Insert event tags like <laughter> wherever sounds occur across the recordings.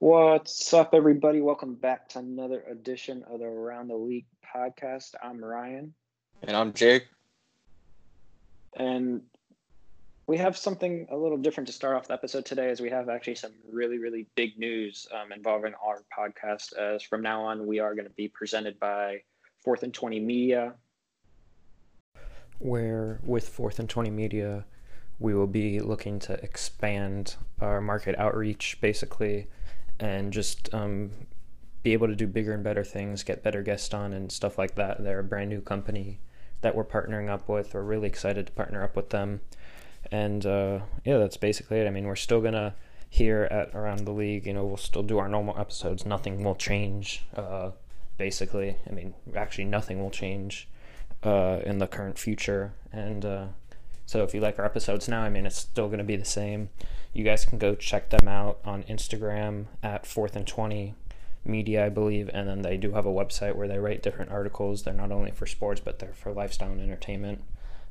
What's up, everybody? Welcome back to another edition of the Around the League podcast. I'm Ryan. And I'm Jake. And we have something a little different to start off the episode today, as we have actually some really, really big news um, involving our podcast. As from now on, we are going to be presented by Fourth and 20 Media. Where with Fourth and 20 Media, we will be looking to expand our market outreach basically and just um, be able to do bigger and better things, get better guests on, and stuff like that. They're a brand new company that we're partnering up with. We're really excited to partner up with them and uh, yeah, that's basically it. I mean, we're still gonna here at around the league. You know, we'll still do our normal episodes. Nothing will change. Uh, basically, I mean, actually, nothing will change uh, in the current future. And uh, so, if you like our episodes now, I mean, it's still gonna be the same. You guys can go check them out on Instagram at Fourth and Twenty Media, I believe, and then they do have a website where they write different articles. They're not only for sports, but they're for lifestyle and entertainment.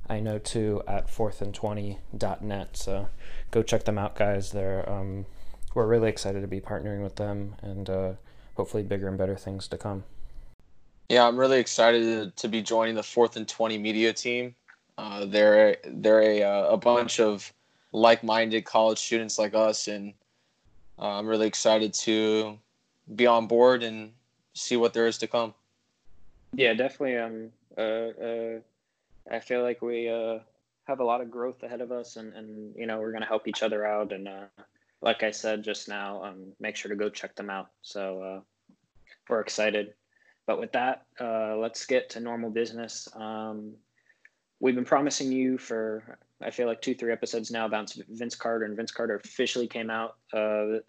I know too at fourthandtwenty.net. So go check them out, guys. They're um, we're really excited to be partnering with them, and uh, hopefully bigger and better things to come. Yeah, I'm really excited to, to be joining the Fourth and Twenty media team. Uh, they're they're a uh, a bunch of like-minded college students like us, and uh, I'm really excited to be on board and see what there is to come. Yeah, definitely. Um, uh, uh I feel like we uh, have a lot of growth ahead of us, and, and you know we're to help each other out. And uh, like I said just now, um, make sure to go check them out. So we're excited. But with that, let's get to normal business. Um, we've been promising you for I feel like two three episodes now about Vince Carter, and Vince Carter officially came out uh,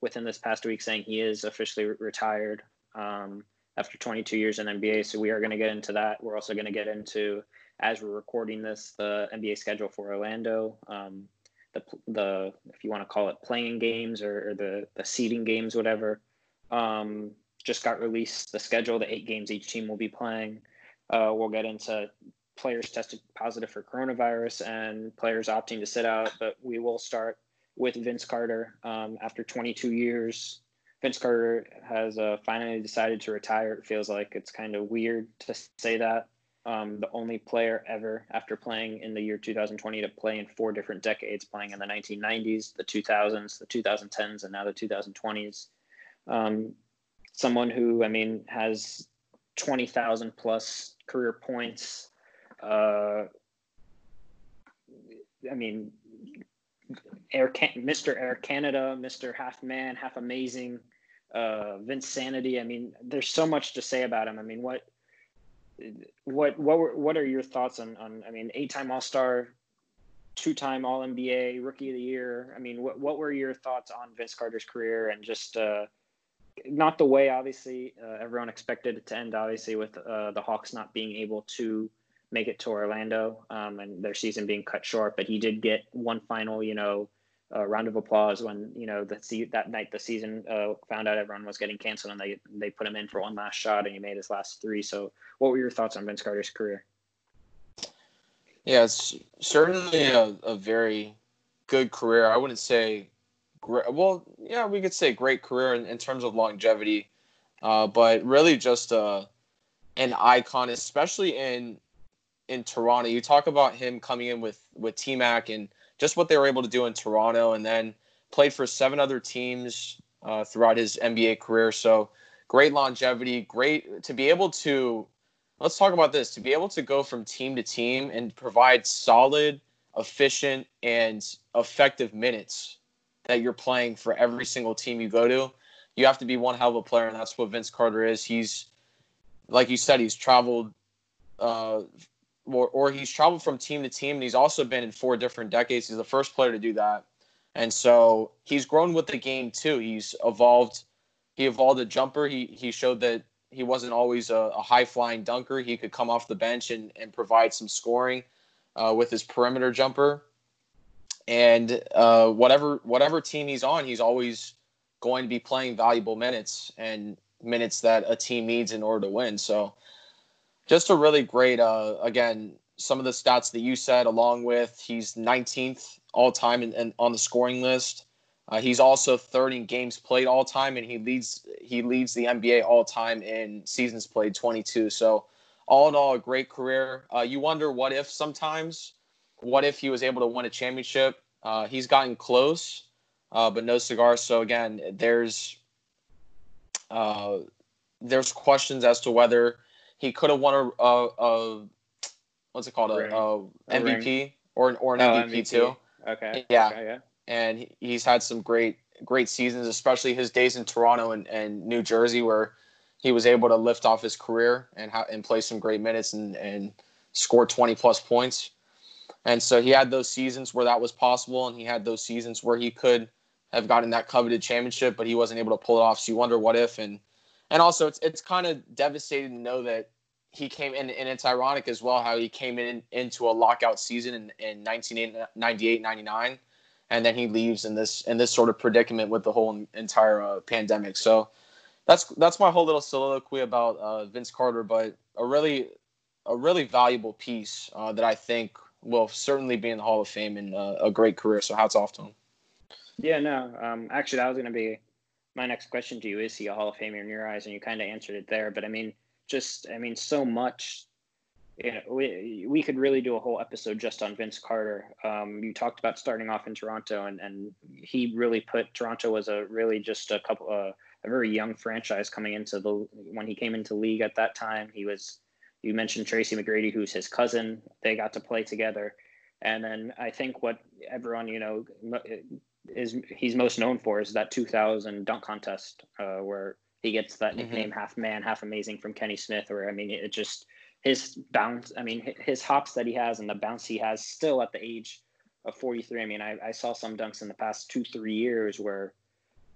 within this past week saying he is officially retired. Um, after 22 years in NBA. So we are going to get into that. We're also going to get into as we're recording this, the NBA schedule for Orlando, um, the the if you want to call it playing games or, or the the seeding games, whatever, um, just got released. The schedule, the eight games each team will be playing. Uh, we'll get into players tested positive for coronavirus and players opting to sit out, but we will start with Vince Carter um, after 22 years. Vince Carter has uh, finally decided to retire. It feels like it's kind of weird to say that um, the only player ever after playing in the year 2020 to play in four different decades, playing in the 1990s, the 2000s, the 2010s, and now the 2020s. Um, someone who, I mean, has 20,000 plus career points. Uh, I mean, Air Can- Mr. Air Canada, Mr. Half Man, Half Amazing, uh, Vinsanity. I mean, there's so much to say about him. I mean, what what what were, what are your thoughts on on I mean eight time All Star, two time All NBA, Rookie of the Year. I mean, what what were your thoughts on Vince Carter's career and just uh, not the way obviously uh, everyone expected it to end obviously with uh, the Hawks not being able to make it to Orlando um, and their season being cut short, but he did get one final you know a round of applause when you know the that night the season uh, found out everyone was getting canceled and they they put him in for one last shot and he made his last three. So, what were your thoughts on Vince Carter's career? Yeah, it's certainly a, a very good career. I wouldn't say great. Well, yeah, we could say great career in, in terms of longevity, uh, but really just uh, an icon, especially in in Toronto. You talk about him coming in with with T Mac and just what they were able to do in Toronto, and then played for seven other teams uh, throughout his NBA career. So great longevity, great to be able to. Let's talk about this. To be able to go from team to team and provide solid, efficient, and effective minutes that you're playing for every single team you go to, you have to be one hell of a player, and that's what Vince Carter is. He's, like you said, he's traveled uh, or, or he's traveled from team to team, and he's also been in four different decades. He's the first player to do that, and so he's grown with the game too. He's evolved. He evolved a jumper. He he showed that he wasn't always a, a high flying dunker. He could come off the bench and and provide some scoring uh, with his perimeter jumper. And uh, whatever whatever team he's on, he's always going to be playing valuable minutes and minutes that a team needs in order to win. So just a really great, uh, again, some of the stats that you said, along with he's 19th all time and on the scoring list. Uh, he's also third in games played all time, and he leads he leads the NBA all time in seasons played, 22. So, all in all, a great career. Uh, you wonder what if sometimes, what if he was able to win a championship? Uh, he's gotten close, uh, but no cigar. So again, there's uh, there's questions as to whether he could have won a, a, a what's it called a, a, MVP or or an oh, MVP, MVP, too. Okay. Yeah. Okay, yeah. And he's had some great great seasons, especially his days in Toronto and, and New Jersey, where he was able to lift off his career and ha- and play some great minutes and and score 20 plus points. And so he had those seasons where that was possible, and he had those seasons where he could have gotten that coveted championship, but he wasn't able to pull it off. So you wonder what if, and and also it's it's kind of devastating to know that he came in, and it's ironic as well how he came in into a lockout season in, in 1998 99 and then he leaves in this in this sort of predicament with the whole entire uh, pandemic. So that's that's my whole little soliloquy about uh, Vince Carter but a really a really valuable piece uh, that I think will certainly be in the Hall of Fame and uh, a great career. So hats off to him. Yeah no um, actually that was going to be my next question to you is he a Hall of Famer in your eyes and you kind of answered it there but I mean just I mean so much. You know, we we could really do a whole episode just on Vince Carter. Um, you talked about starting off in Toronto, and and he really put Toronto was a really just a couple uh, a very young franchise coming into the when he came into league at that time. He was you mentioned Tracy McGrady, who's his cousin. They got to play together, and then I think what everyone you know is he's most known for is that 2000 dunk contest uh, where he gets that mm-hmm. nickname half man, half amazing from Kenny Smith. where I mean, it just his bounce. I mean, his hops that he has and the bounce he has still at the age of 43. I mean, I, I saw some dunks in the past two, three years where,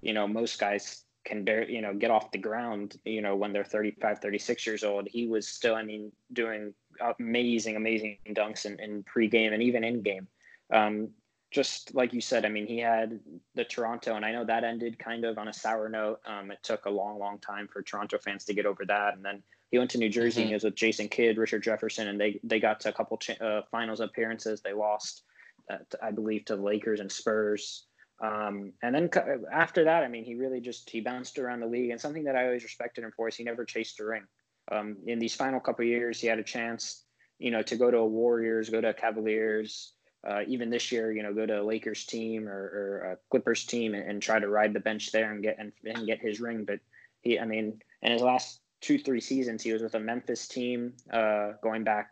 you know, most guys can bear, you know, get off the ground, you know, when they're 35, 36 years old. He was still, I mean, doing amazing, amazing dunks in, in pregame and even in game. Um, just like you said, I mean, he had the Toronto, and I know that ended kind of on a sour note. Um, it took a long, long time for Toronto fans to get over that, and then he went to New Jersey. Mm-hmm. and He was with Jason Kidd, Richard Jefferson, and they they got to a couple cha- uh, finals appearances. They lost, uh, I believe, to the Lakers and Spurs. Um, and then after that, I mean, he really just he bounced around the league. And something that I always respected him for is he never chased a ring. Um, in these final couple years, he had a chance, you know, to go to a Warriors, go to a Cavaliers uh, even this year, you know, go to a Lakers team or, or a Clippers team and, and, try to ride the bench there and get and, and, get his ring. But he, I mean, in his last two three seasons, he was with a Memphis team uh, going back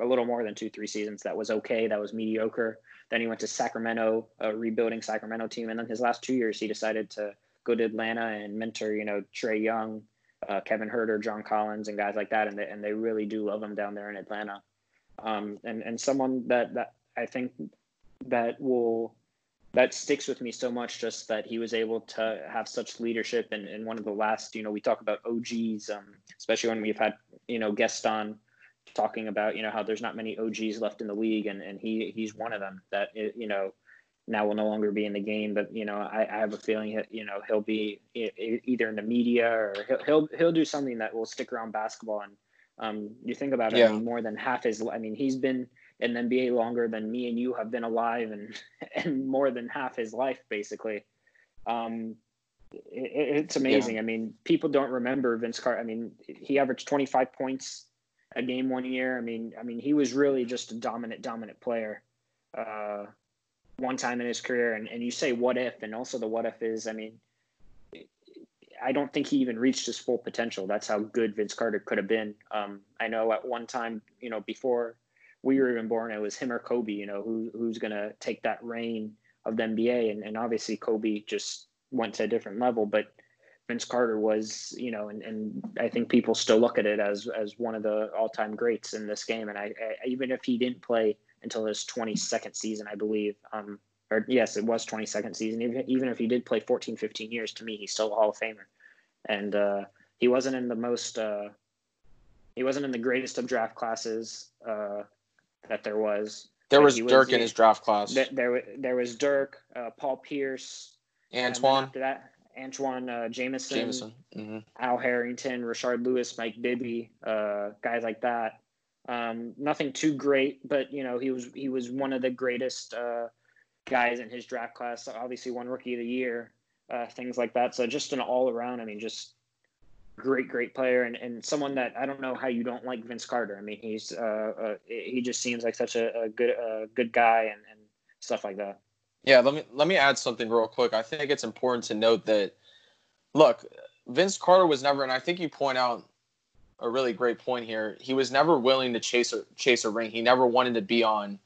a little more than two three seasons. That was okay. That was mediocre. Then he went to Sacramento, a rebuilding Sacramento team, and then his last two years, he decided to go to Atlanta and mentor, you know, Trae Young, uh, Kevin Huerter, John Collins, and guys like that. And they, and they really do love him down there in Atlanta. Um, and and someone that that I think that will that sticks with me so much just that he was able to have such leadership and, and one of the last you know we talk about og's um, especially when we've had you know guests on talking about you know how there's not many og's left in the league and, and he he's one of them that you know now will no longer be in the game but you know i, I have a feeling that you know he'll be either in the media or he'll he'll, he'll do something that will stick around basketball and um, you think about it yeah. I mean, more than half his i mean he's been in the NBA longer than me and you have been alive and <laughs> and more than half his life basically. Um, it, it's amazing. Yeah. I mean, people don't remember Vince Carter. I mean, he averaged 25 points a game one year. I mean, I mean, he was really just a dominant, dominant player. Uh, one time in his career, and, and you say what if, and also the what if is, I mean, I don't think he even reached his full potential. That's how good Vince Carter could have been. Um, I know at one time, you know, before we were even born, it was him or Kobe, you know, who who's gonna take that reign of the NBA. And, and obviously Kobe just went to a different level, but Vince Carter was, you know, and, and I think people still look at it as as one of the all time greats in this game. And I, I, even if he didn't play until his 22nd season, I believe, um, or yes, it was 22nd season. Even even if he did play 14, 15 years, to me, he's still a Hall of Famer. And uh, he wasn't in the most, uh, he wasn't in the greatest of draft classes. Uh, that there was. There was, was Dirk in his draft class. There, there, there was Dirk, uh, Paul Pierce, Antoine. After that, Antoine uh, Jamison, Jamison. Mm-hmm. Al Harrington, Rashard Lewis, Mike Bibby, uh, guys like that. Um, nothing too great, but you know he was he was one of the greatest uh, guys in his draft class. Obviously, one rookie of the year, uh, things like that. So just an all around. I mean, just great, great player, and, and someone that I don't know how you don't like Vince Carter. I mean, he's uh, uh he just seems like such a, a good uh, good guy and, and stuff like that. Yeah, let me let me add something real quick. I think it's important to note that look, Vince Carter was never, and I think you point out a really great point here. He was never willing to chase a chase a ring. He never wanted to be on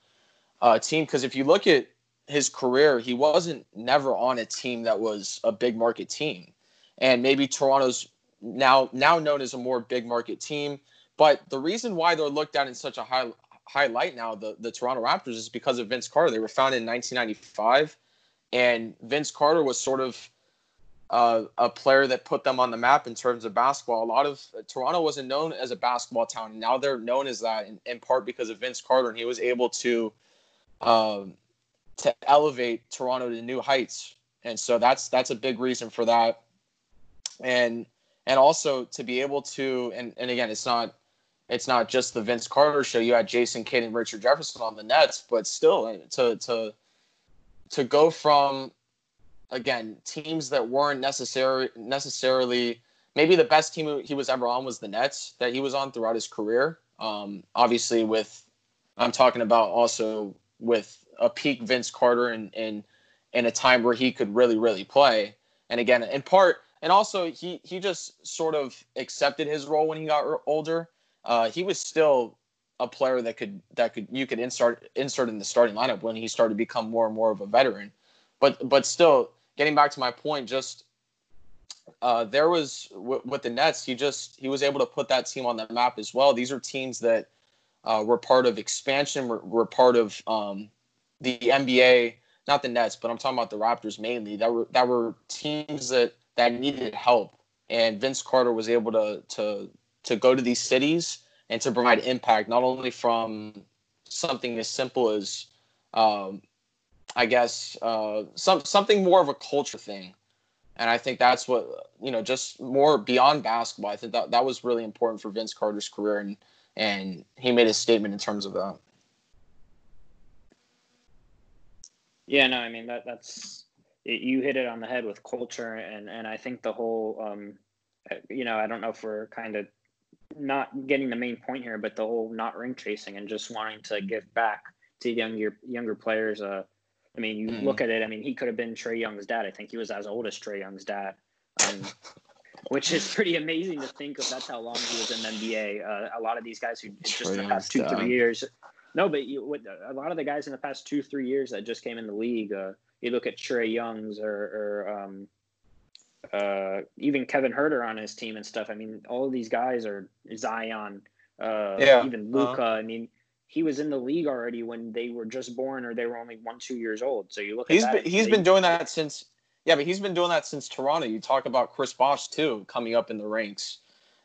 a team because if you look at his career, he wasn't never on a team that was a big market team. And maybe Toronto's now now known as a more big market team. But the reason why they're looked at in such a high highlight now, the, the Toronto Raptors, is because of Vince Carter. They were founded in 1995, and Vince Carter was sort of uh, a player that put them on the map in terms of basketball. A lot of uh, Toronto wasn't known as a basketball town, now they're known as that in, in part because of Vince Carter, and he was able to um, to elevate Toronto to new heights. And so that's that's a big reason for that. And and also to be able to and, and again it's not it's not just the Vince Carter show. You had Jason Kidd and Richard Jefferson on the Nets, but still uh, to to to go from again teams that weren't necessary necessarily maybe the best team he was ever on was the Nets that he was on throughout his career. Um, obviously, with I'm talking about also with a peak Vince Carter and in, in a time where he could really really play. And again, in part, and also he he just sort of accepted his role when he got older. Uh, he was still a player that could that could you could insert insert in the starting lineup when he started to become more and more of a veteran. But but still, getting back to my point, just uh, there was w- with the Nets, he just he was able to put that team on the map as well. These are teams that uh, were part of expansion, were, were part of um, the NBA, not the Nets, but I'm talking about the Raptors mainly. That were that were teams that that needed help, and Vince Carter was able to to to go to these cities and to provide impact, not only from something as simple as, um, I guess, uh, some something more of a culture thing, and I think that's what you know, just more beyond basketball. I think that that was really important for Vince Carter's career, and and he made a statement in terms of that. Yeah, no, I mean that that's it, you hit it on the head with culture, and and I think the whole, um, you know, I don't know if we're kind of not getting the main point here, but the whole not ring chasing and just wanting to give back to younger younger players. Uh, I mean, you mm. look at it. I mean, he could have been Trae Young's dad. I think he was as old as Trae Young's dad, um, <laughs> which is pretty amazing to think of. That's how long he was in the NBA. Uh, a lot of these guys who just in the past two dad. three years no, but you, with a lot of the guys in the past two, three years that just came in the league, uh, you look at Trae Young's or, or um, uh, even Kevin Huerter on his team and stuff. I mean, all of these guys are Zion, uh, yeah. even uh-huh. Uh-huh. I mean, he was in the league already when they were just born or they were only one, two years old. So you look he's at been, he's they, been doing that since yeah, but he's been doing that since Toronto. You talk about Chris Bosh too, coming up in the ranks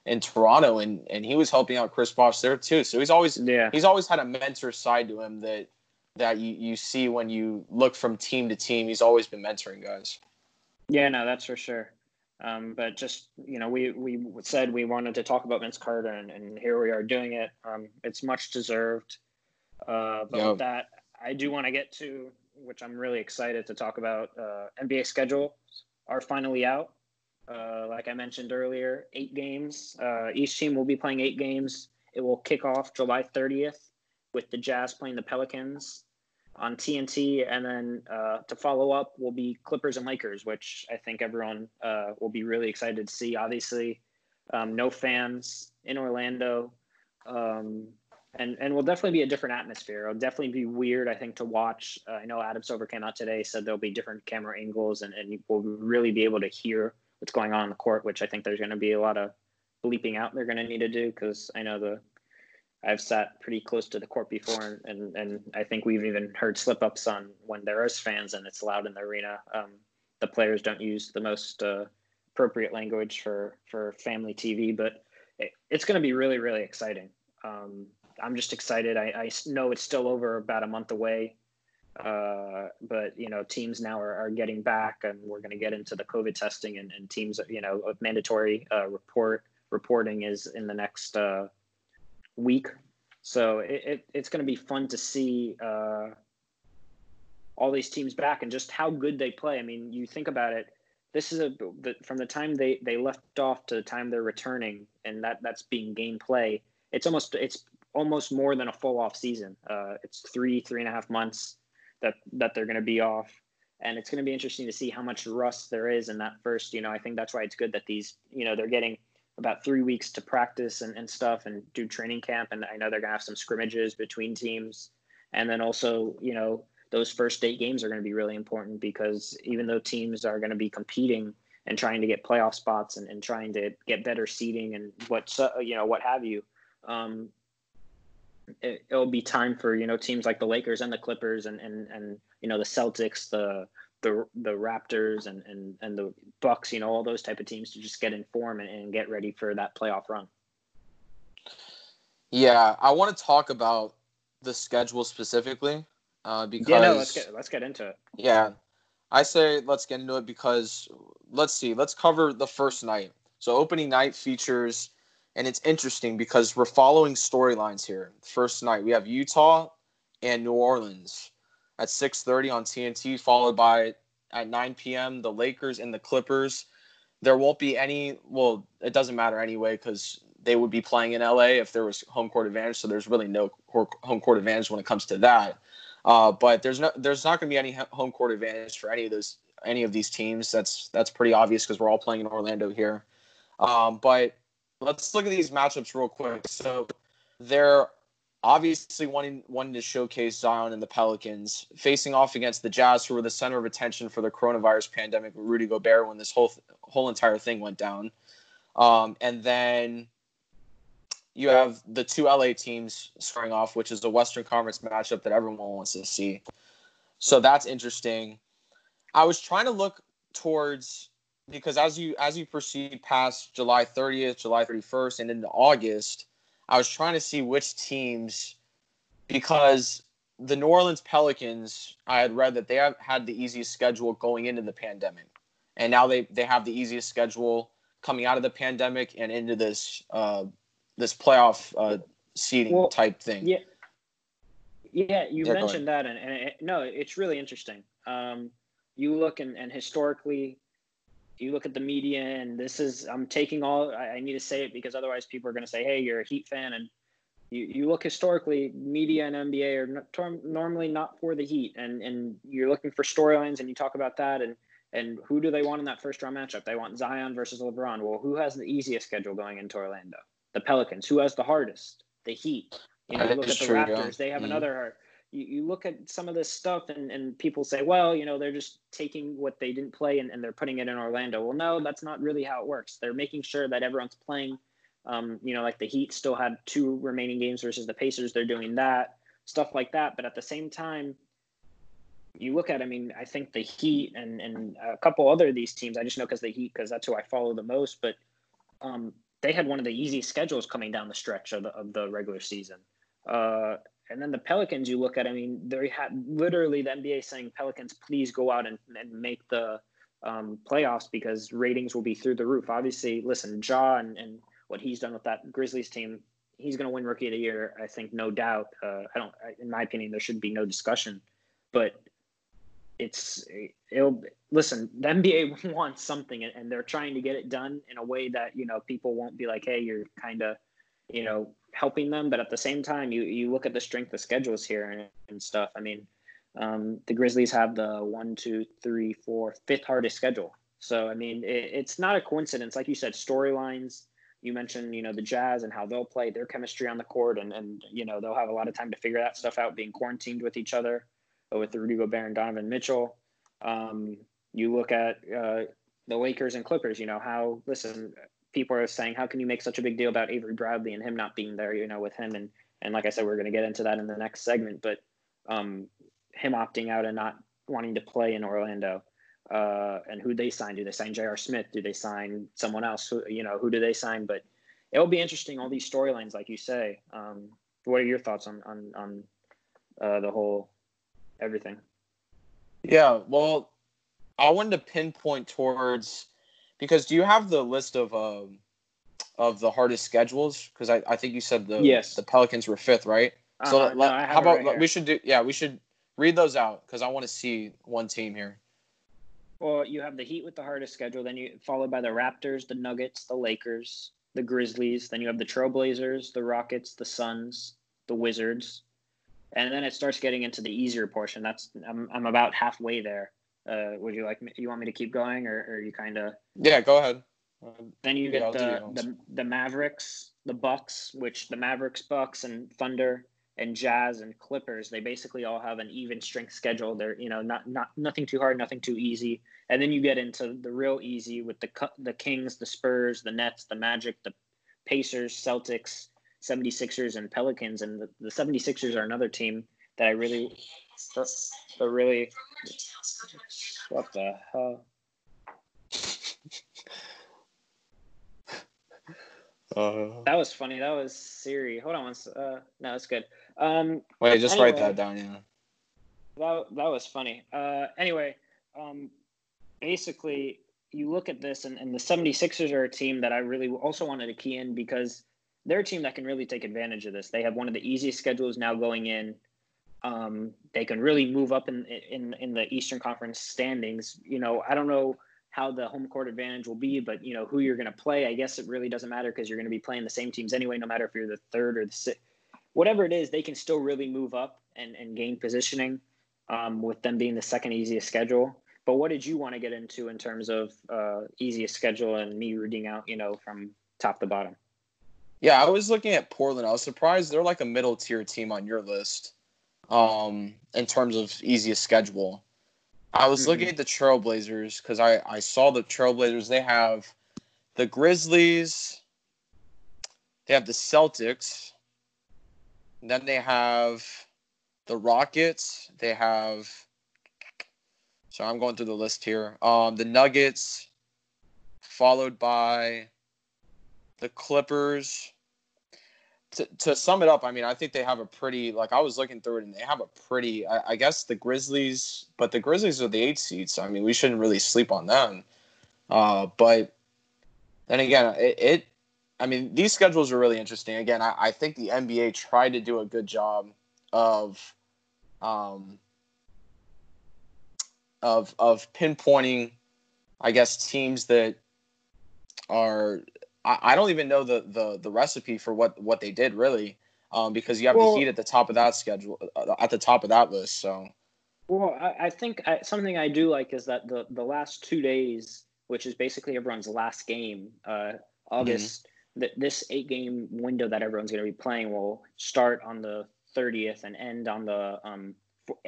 in Toronto, and and he was helping out Chris Bosh there too. So he's always yeah he's always had a mentor side to him that that you, you see when you look from team to team. He's always been mentoring guys. Yeah, no, that's for sure. Um, but just you know, we we said we wanted to talk about Vince Carter, and, and here we are doing it. Um, it's much deserved. Uh, but with that, I do want to get to which I'm really excited to talk about. Uh, NBA schedules are finally out. Uh, like I mentioned earlier, eight games. Uh, each team will be playing eight games. It will kick off July 30th with the Jazz playing the Pelicans on TNT, and then uh, to follow up will be Clippers and Lakers, which I think everyone uh, will be really excited to see. Obviously, um, no fans in Orlando, um, and and will definitely be a different atmosphere. It'll definitely be weird, I think, to watch. Uh, I know Adam Silver came out today said there'll be different camera angles, and and will really be able to hear what's going on in the court, which I think there's going to be a lot of bleeping out they're going to need to do because I know the I've sat pretty close to the court before, and and I think we've even heard slip ups on when there is fans and it's loud in the arena. Um, the players don't use the most uh, appropriate language for for family TV, but it, it's going to be really really exciting. Um, I'm just excited. I, I know it's still over about a month away. Uh, but you know, teams now are, are getting back, and we're going to get into the COVID testing, and, and teams, you know, mandatory uh, report reporting is in the next uh, week. So it, it it's going to be fun to see uh, all these teams back and just how good they play. I mean, you think about it. This is a from the time they they left off to the time they're returning, and that that's being game play. It's almost it's almost more than a full off season. Uh, it's three three and a half months that that they're going to be off, and it's going to be interesting to see how much rust there is in that first. You know, I think that's why it's good that these you know they're getting about three weeks to practice and, and stuff and do training camp, and I know they're to have some scrimmages between teams, and then also you know those first eight games are going to be really important because even though teams are going to be competing and trying to get playoff spots and, and trying to get better seating and what you know what have you um, it, will be time for you know teams like the Lakers and the Clippers and and and you know the Celtics, the the the Raptors and and and the Bucks, you know all those type of teams to just get in form and, and get ready for that playoff run. Yeah, I want to talk about the schedule specifically uh, because yeah, no, let's get let's get into it. Yeah, I say let's get into it because let's see, let's cover the first night. So opening night features and it's interesting because we're following storylines here. First night we have Utah and New Orleans at 6:30 on TNT, followed by at 9 p.m. the Lakers and the Clippers. There won't be any. Well, it doesn't matter anyway because they would be playing in LA if there was home court advantage. So there's really no home court advantage when it comes to that. Uh, but there's no, there's not going to be any home court advantage for any of those, any of these teams. That's that's pretty obvious because we're all playing in Orlando here. Um, but let's look at these matchups real quick. So they're obviously wanting wanting to showcase Zion and the Pelicans facing off against the Jazz, who were the center of attention for the coronavirus pandemic with Rudy Gobert when this whole whole entire thing went down. Um, and then you have the two LA teams squaring off, which is a Western Conference matchup that everyone wants to see. So that's interesting. I was trying to look towards because as you as you proceed past July 30th, July 31st, and into August, I was trying to see which teams because the New Orleans Pelicans, I had read that they have had the easiest schedule going into the pandemic, and now they they have the easiest schedule coming out of the pandemic and into this uh, this playoff uh, seeding well, type thing. Yeah, yeah, you yeah, mentioned that, and, and it, no, it's really interesting. Um, you look and, and historically, you look at the media and this is i'm taking all i, I need to say it because otherwise people are going to say hey you're a heat fan. And you, you look historically media and nba are normally not for the heat. And and you're looking for storylines and you talk about that. And and who do they want in that first round matchup? They want zion versus lebron. Well who has the easiest schedule going into orlando? The pelicans. Who has the hardest? The heat. You know, look at the true, Raptors; yeah. they have mm-hmm. another you, you look at some of this stuff and, and people say, well, you know, they're just taking what they didn't play and, and they're putting it in Orlando. Well, no, that's not really how it works. They're making sure that everyone's playing. Um, you know, like the Heat still had two remaining games versus the Pacers. They're doing that, stuff like that. But at the same time, you look at, I mean, I think the Heat and, and a couple other of these teams, I just know because the Heat, because that's who I follow the most, but um, they had one of the easiest schedules coming down the stretch of the, of the regular season. Uh, and then the Pelicans, you look at, I mean, they had literally the NBA saying, Pelicans, please go out and, and make the um, playoffs because ratings will be through the roof. Obviously, listen, Ja and, and what he's done with that Grizzlies team, he's going to win Rookie of the Year, I think, no doubt. Uh, I don't, in my opinion, there should be no discussion. But it's, it'll, listen, the NBA <laughs> wants something and they're trying to get it done in a way that, you know, people won't be like, hey, you're kind of, you know, helping them. But at the same time, you you look at the strength of schedules here and, and stuff. I mean, um, the Grizzlies have the one, two, three, four, fifth hardest schedule. So I mean, it, it's not a coincidence. Like you said, storylines. You mentioned, you know, the Jazz and how they'll play their chemistry on the court, and and you know they'll have a lot of time to figure that stuff out, being quarantined with each other, with Rudy Gobert and Donovan Mitchell. Um, you look at uh, the Lakers and Clippers. You know how listen, people are saying, how can you make such a big deal about Avery Bradley and him not being there, you know, with him? And, and like I said, we're going to get into that in the next segment, but um, him opting out and not wanting to play in Orlando. Uh, and who they sign? Do they sign J.R. Smith? Do they sign someone else? Who, you know, who do they sign? But it'll be interesting. All these storylines, like you say. Um, what are your thoughts on on on uh, the whole everything? Yeah, well, I wanted to pinpoint towards because do you have the list of um, of the hardest schedules? Because I, I think you said the yes. the Pelicans were fifth, right? Uh-huh, so no, how about we should do? Yeah, we should read those out because I want to see one team here. Well, you have the Heat with the hardest schedule, then you followed by the Raptors, the Nuggets, the Lakers, the Grizzlies. Then you have the Trailblazers, the Rockets, the Suns, the Wizards, and then it starts getting into the easier portion. That's I'm I'm about halfway there. Uh, would you like me? You want me to keep going, or, or you kind of? Yeah, go ahead. Then you get the, the the Mavericks, the Bucks, which the Mavericks, Bucks, and Thunder and Jazz and Clippers, they basically all have an even strength schedule. They're you know not not nothing too hard, nothing too easy. And then you get into the real easy with the the Kings, the Spurs, the Nets, the Magic, the Pacers, Celtics, 76ers and Pelicans and the, the 76ers are another team that I really the really what the hell <laughs> Uh, that was funny. That was Siri. Hold on. Uh, no, it's good. Um, wait, just anyway, write that down. Yeah. That that was funny. Uh, anyway, um, basically, you look at this, and, and the 76ers are a team that I really also wanted to key in because they're a team that can really take advantage of this. They have one of the easiest schedules now going in. Um, they can really move up in in in the Eastern Conference standings. You know, I don't know how the home court advantage will be, but you know who you're going to play. I guess it really doesn't matter because you're going to be playing the same teams anyway, no matter if you're the third or the sixth. Whatever it is, they can still really move up and, and gain positioning um, with them being the second easiest schedule. But what did you want to get into in terms of uh, easiest schedule and me rooting out, you know, from top to bottom? Yeah, I was looking at Portland. I was surprised they're like a middle tier team on your list um, in terms of easiest schedule. I was mm-hmm. looking at the Trailblazers because I, I saw the Trailblazers. They have the Grizzlies, they have the Celtics, then they have the Rockets, they have. So I'm going through the list here. Um, the Nuggets, followed by the Clippers, to, to sum it up, I mean, I think they have a pretty like I was looking through it and they have a pretty I, I guess the Grizzlies, but the Grizzlies are the eight seeds. So, I mean, we shouldn't really sleep on them. Uh, but then again, it, it I mean, these schedules are really interesting. Again, I, I think the NBA tried to do a good job of um, of of pinpointing, I guess, teams that are I, I don't even know the, the the recipe for what what they did really, um, because you have well, the Heat at the top of that schedule, uh, at the top of that list. So, well, I, I think I, something I do like is that the the last two days, which is basically everyone's last game, uh, August. Mm-hmm. Th- this eight game window that everyone's going to be playing will start on the 30th and end on the um,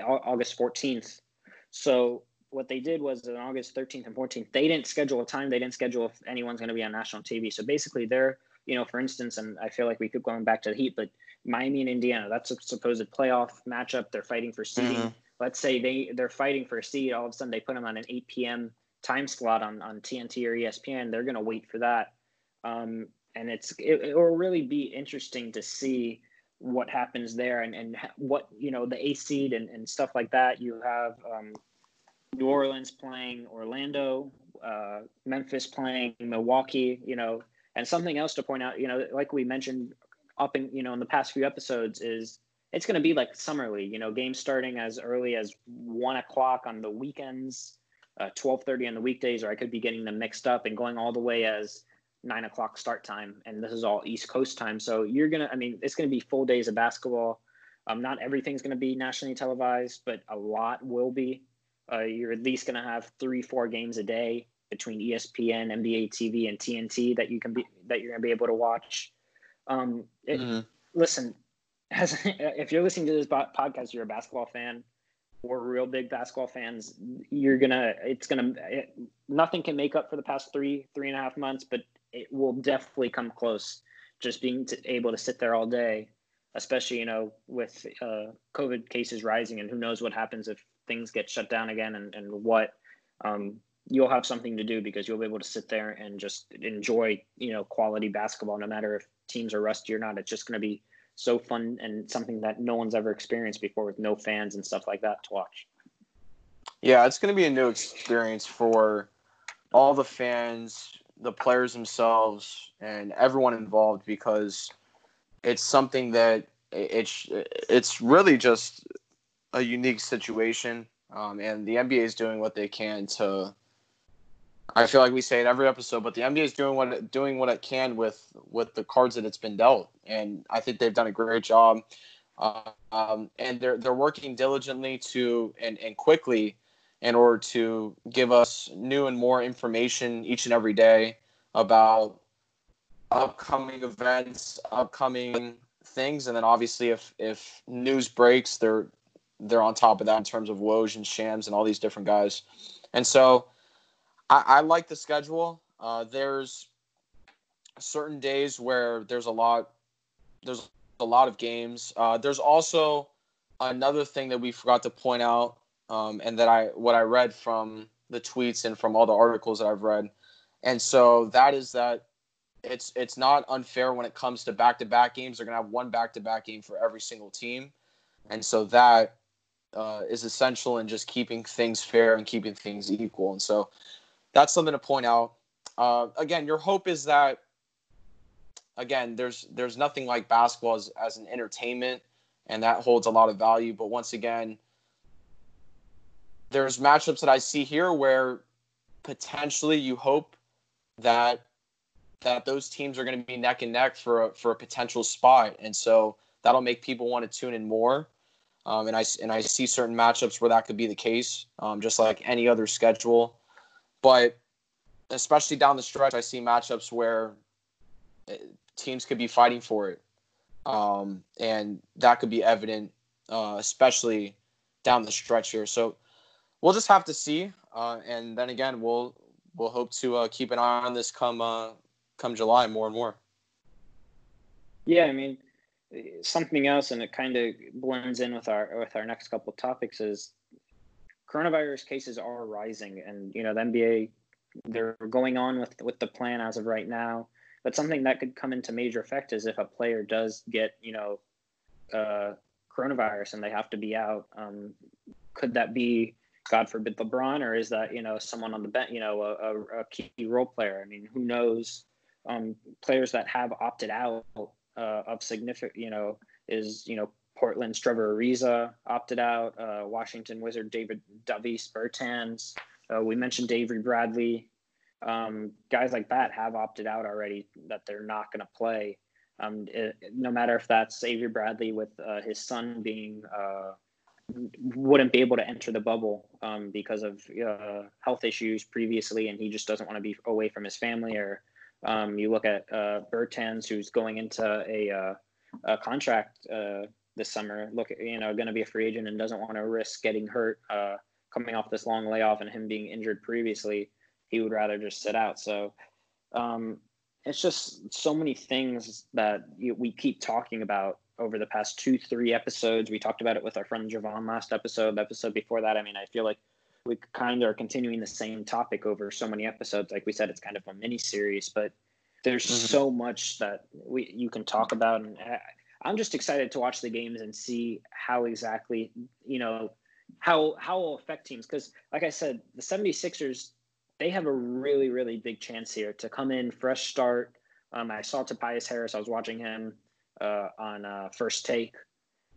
August 14th. So what they did was on August 13th and 14th, they didn't schedule a time. They didn't schedule if anyone's going to be on national TV. So basically, they're, you know, for instance, and I feel like we keep going back to the Heat, but Miami and Indiana, that's a supposed playoff matchup. They're fighting for seeding. Mm-hmm. Let's say they they're fighting for a seed. All of a sudden, they put them on an 8 p.m. time slot on on TNT or ESPN. They're going to wait for that, um, and it's it, it will really be interesting to see what happens there and, and what you know the A seed and, and stuff like that. You have um, New Orleans playing Orlando, uh, Memphis playing Milwaukee, you know, and something else to point out, you know, like we mentioned up in, you know, in the past few episodes is it's going to be like summer league, you know, games starting as early as one o'clock on the weekends, uh, 1230 on the weekdays, or I could be getting them mixed up and going all the way as nine o'clock start time. And this is all East coast time. So you're going to, I mean, it's going to be full days of basketball. Um, not everything's going to be nationally televised, but a lot will be. Uh, you're at least going to have three, four games a day between ESPN, NBA TV, and TNT that you can be that you're going to be able to watch. Um, it, mm-hmm. Listen, as, <laughs> if you're listening to this podcast, you're a basketball fan. We're real big basketball fans. You're gonna, it's gonna, it, nothing can make up for the past three, three and a half months, but it will definitely come close. Just being able to sit there all day, especially you know with uh, COVID cases rising, and who knows what happens if things get shut down again and, and what um, you'll have something to do because you'll be able to sit there and just enjoy you know quality basketball no matter if teams are rusty or not. It's just going to be so fun and something that no one's ever experienced before with no fans and stuff like that to watch. Yeah it's going to be a new experience for all the fans the players themselves and everyone involved because it's something that it's it's really just a unique situation, um, and the NBA is doing what they can to. I feel like we say it every episode, but the NBA is doing what it, doing what it can with with the cards that it's been dealt, and I think they've done a great job. Um, and they're they're working diligently to and, and quickly in order to give us new and more information each and every day about upcoming events, upcoming things, and then obviously if if news breaks, they're they're on top of that in terms of Woj and Shams and all these different guys. And so I, I like the schedule. Uh, there's certain days where there's a lot there's a lot of games. Uh, there's also another thing that we forgot to point out, um, and that I what I read from the tweets and from all the articles that I've read, and so that is that it's it's not unfair when it comes to back to back games. They're gonna have one back to back game for every single team, and so that uh, is essential in just keeping things fair and keeping things equal. And so that's something to point out. Uh, again, your hope is that again, there's there's nothing like basketball as, as an entertainment, and that holds a lot of value. But once again, there's matchups that I see here where potentially you hope that that those teams are going to be neck and neck for a, for a potential spot, and so that'll make people want to tune in more. Um, and I and I see certain matchups where that could be the case, um, just like any other schedule. But especially down the stretch, I see matchups where teams could be fighting for it, um, and that could be evident, uh, especially down the stretch here. So we'll just have to see, uh, and then again, we'll we'll hope to uh, keep an eye on this come uh, come July more and more. Yeah, I mean, something else, and it kind of blends in with our with our next couple of topics is coronavirus cases are rising, and you know the NBA they're going on with with the plan as of right now. But something that could come into major effect is if a player does get, you know, uh, coronavirus and they have to be out. Um, could that be, God forbid, LeBron, or is that, you know, someone on the bench, you know, a, a, key role player? I mean, who knows? Um, players that have opted out uh, of significant, you know, is, you know, Portland's Trevor Ariza opted out, uh, Washington Wizard David Davis Bertans. Uh, we mentioned Avery Bradley um, guys like that have opted out already that they're not going to play. Um, it, no matter if that's Avery Bradley with uh, his son being uh, wouldn't be able to enter the bubble um, because of uh, health issues previously, and he just doesn't want to be away from his family. Or um, you look at uh, Bertans, who's going into a, uh, a contract uh, this summer. Look, you know, going to be a free agent and doesn't want to risk getting hurt uh, coming off this long layoff and him being injured previously he would rather just sit out. So um, it's just so many things that you, we keep talking about over the past two, three episodes. We talked about it with our friend Javon last episode. The episode before that, I mean, I feel like we kind of are continuing the same topic over so many episodes. Like we said, it's kind of a mini series, but there's mm-hmm. so much that we you can talk about, and I'm just excited to watch the games and see how exactly you know how how will affect teams because like i said the 76ers they have a really, really big chance here to come in fresh start. Um, I saw Tobias Harris. I was watching him uh, on uh, First Take,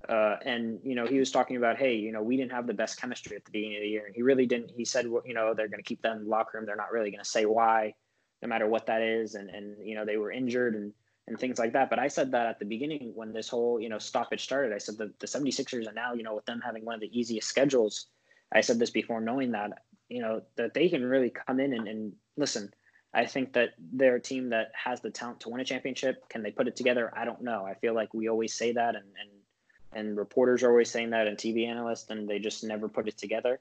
uh, and you know he was talking about, hey, you know, we didn't have the best chemistry at the beginning of the year, and he really didn't. He said, you know, they're going to keep them in the locker room. They're not really going to say why, no matter what that is, and and you know they were injured and and things like that. But I said that at the beginning when this whole you know stoppage started. I said that the 76ers are now you know with them having one of the easiest schedules. I said this before knowing that you know that they can really come in and, and listen. I think that they're a team that has the talent to win a championship. Can they put it together? I don't know. I feel like we always say that, and and and reporters are always saying that, and TV analysts, and they just never put it together.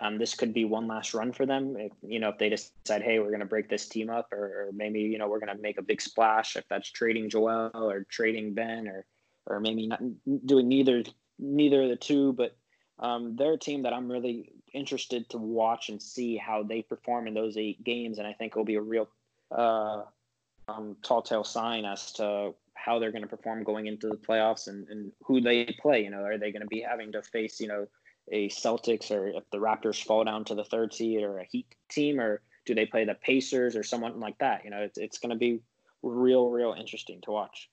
Um, this could be one last run for them. If, you know, if they decide, hey, we're going to break this team up, or, or maybe you know we're going to make a big splash. If that's trading Joel or trading Ben, or or maybe not doing neither neither of the two, but um, they're a team that I'm really interested to watch and see how they perform in those eight games, and I think it'll be a real uh, um, tall tale sign as to how they're going to perform going into the playoffs and, and who they play. You know, are they going to be having to face you know a Celtics or if the Raptors fall down to the third seed or a Heat team, or do they play the Pacers or someone like that? You know, it's it's going to be real, real interesting to watch.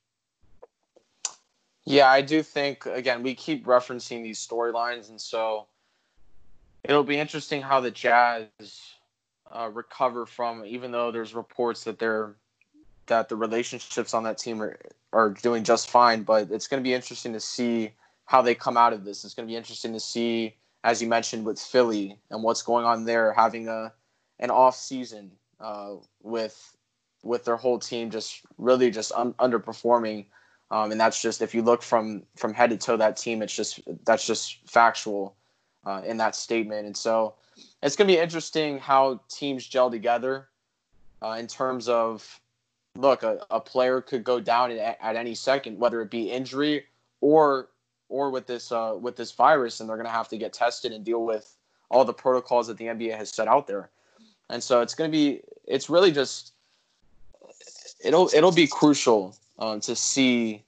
Yeah, I do think again we keep referencing these storylines, and so it'll be interesting how the Jazz uh, recover from. Even though there's reports that they're that the relationships on that team are, are doing just fine, but it's going to be interesting to see how they come out of this. It's going to be interesting to see, as you mentioned, with Philly and what's going on there, having a an off season uh, with with their whole team just really just un- underperforming. Um, and that's just if you look from from head to toe that team, it's just that's just factual uh, in that statement. And so it's going to be interesting how teams gel together uh, in terms of look, a, a player could go down at, at any second, whether it be injury or or with this uh, with this virus, and they're going to have to get tested and deal with all the protocols that the NBA has set out there. And so it's going to be it's really just it'll it'll be crucial um, to see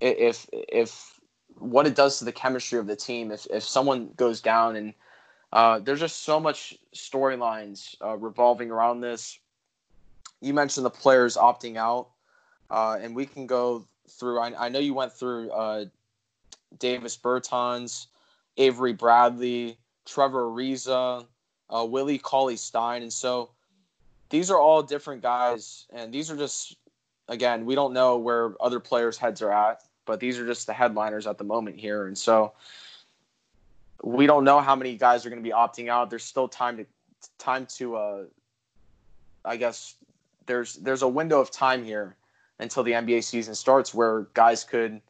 if if what it does to the chemistry of the team if if someone goes down and uh, there's just so much storylines uh, revolving around this you mentioned the players opting out, uh, and we can go through. I, I know you went through uh, Davis Bertans, Avery Bradley, Trevor Ariza, uh, Willie Cauley Stein, and so these are all different guys, and these are just again we don't know where other players' heads are at, but these are just the headliners at the moment here, and so we don't know how many guys are going to be opting out. There's still time to time to uh, I guess there's there's a window of time here until the NBA season starts where guys could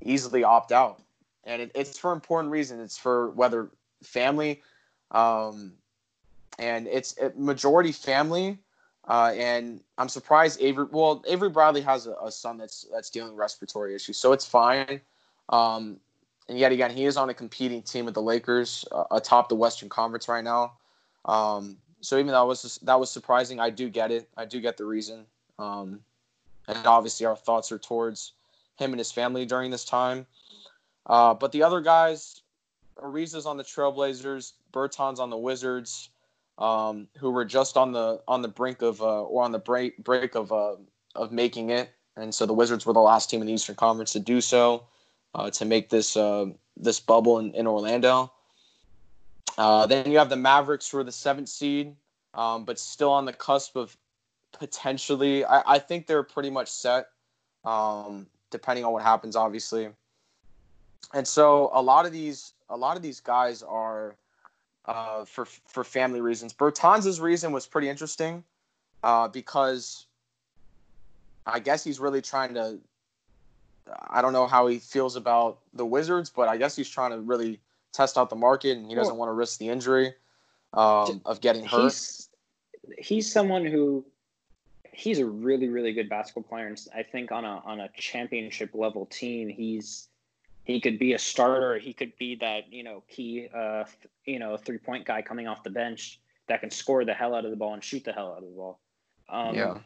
easily opt out, and it, it's for important reasons. It's for whether family, um, and it's it, majority family. Uh, and I'm surprised Avery. Well, Avery Bradley has a, a, son that's that's dealing with respiratory issues, so it's fine. Um, and yet again, he is on a competing team with the Lakers uh, atop the Western Conference right now. Um, so even though that was that was surprising, I do get it. I do get the reason. Um, and obviously, our thoughts are towards him and his family during this time. Uh, but the other guys, Ariza's on the Trailblazers, Bertans on the Wizards, um, who were just on the on the brink of uh, or on the break break of uh, of making it, and so the Wizards were the last team in the Eastern Conference to do so, uh, to make this uh, this bubble in, in Orlando. Uh, then you have the Mavericks, who are the seventh seed, um, but still on the cusp of potentially. I, I think they're pretty much set, um, depending on what happens, obviously. And so a lot of these, a lot of these guys are uh, for for family reasons. Bertans' reason was pretty interesting uh, because I guess he's really trying to. I don't know how he feels about the Wizards, but I guess he's trying to really test out the market, and he doesn't want to risk the injury um, of getting hurt. He's, he's someone who he's a really really good basketball player, and I think on a on a championship level team, he's he could be a starter. He could be that you know key uh, you know three point guy coming off the bench that can score the hell out of the ball and shoot the hell out of the ball. Um, yeah.